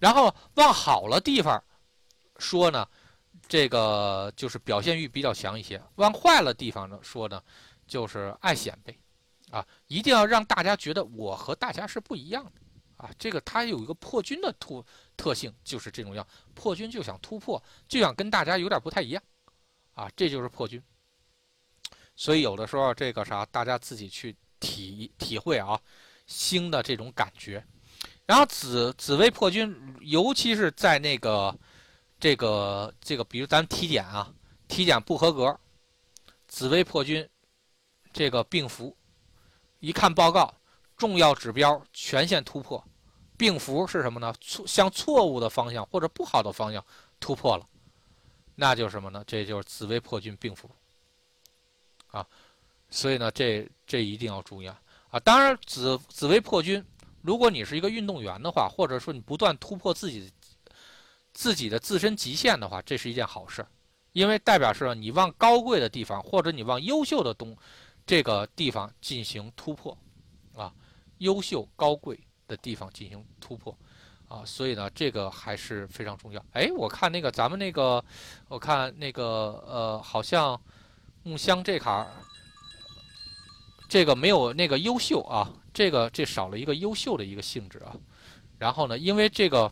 然后往好了地方说呢，这个就是表现欲比较强一些；往坏了地方呢说呢，就是爱显摆。啊，一定要让大家觉得我和大家是不一样的，啊，这个它有一个破军的突特性，就是这种样，破军就想突破，就想跟大家有点不太一样，啊，这就是破军。所以有的时候这个啥，大家自己去体体会啊，星的这种感觉。然后紫紫薇破军，尤其是在那个这个这个，比如咱体检啊，体检不合格，紫薇破军这个病符。一看报告，重要指标全线突破，病符是什么呢？错向错误的方向或者不好的方向突破了，那就是什么呢？这就是紫微破军病符啊。所以呢，这这一定要注意啊啊！当然，紫紫微破军，如果你是一个运动员的话，或者说你不断突破自己自己的自身极限的话，这是一件好事，因为代表是你往高贵的地方，或者你往优秀的东这个地方进行突破啊，优秀高贵的地方进行突破啊，所以呢，这个还是非常重要。哎，我看那个咱们那个，我看那个呃，好像木香这卡。这个没有那个优秀啊，这个这少了一个优秀的一个性质啊。然后呢，因为这个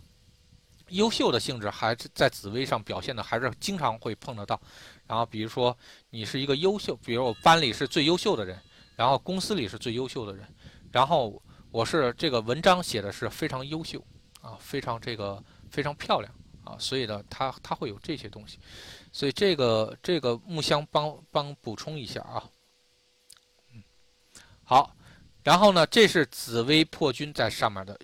优秀的性质还是在紫薇上表现的，还是经常会碰得到。然后比如说你是一个优秀，比如我班里是最优秀的人，然后公司里是最优秀的人，然后我是这个文章写的是非常优秀啊，非常这个非常漂亮啊，所以呢，它它会有这些东西。所以这个这个木箱帮帮补充一下啊。嗯好，然后呢，这是紫薇破军在上面的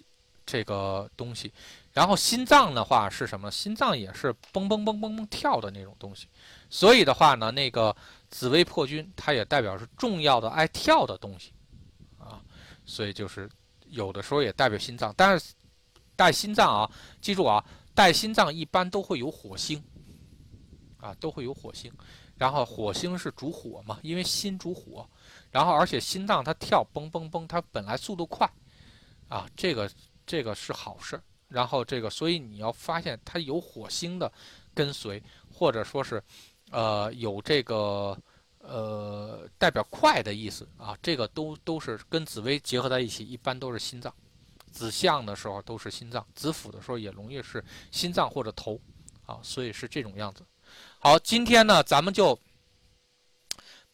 这个东西，然后心脏的话是什么？心脏也是嘣嘣嘣嘣嘣跳的那种东西，所以的话呢，那个紫薇破军它也代表是重要的爱跳的东西啊，所以就是有的时候也代表心脏，但是带心脏啊，记住啊，带心脏一般都会有火星啊，都会有火星，然后火星是主火嘛，因为心主火。然后，而且心脏它跳嘣嘣嘣，它本来速度快，啊，这个这个是好事。然后这个，所以你要发现它有火星的跟随，或者说是，呃，有这个呃代表快的意思啊，这个都都是跟紫薇结合在一起，一般都是心脏。子相的时候都是心脏，子府的时候也容易是心脏或者头，啊，所以是这种样子。好，今天呢，咱们就。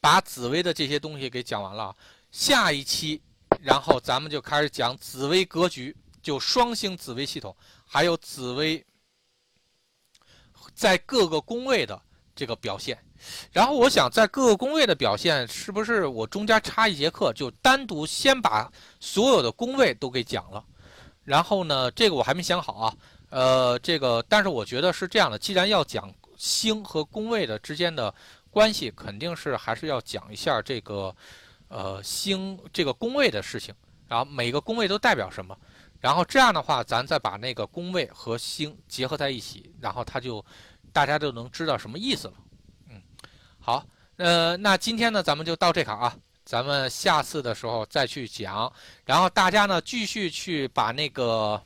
把紫薇的这些东西给讲完了，下一期，然后咱们就开始讲紫薇格局，就双星紫薇系统，还有紫薇在各个宫位的这个表现。然后我想，在各个宫位的表现，是不是我中间插一节课，就单独先把所有的宫位都给讲了？然后呢，这个我还没想好啊。呃，这个，但是我觉得是这样的，既然要讲星和宫位的之间的。关系肯定是还是要讲一下这个，呃，星这个宫位的事情，然后每个宫位都代表什么，然后这样的话，咱再把那个宫位和星结合在一起，然后它就大家就能知道什么意思了。嗯，好，呃，那今天呢，咱们就到这卡啊，咱们下次的时候再去讲，然后大家呢继续去把那个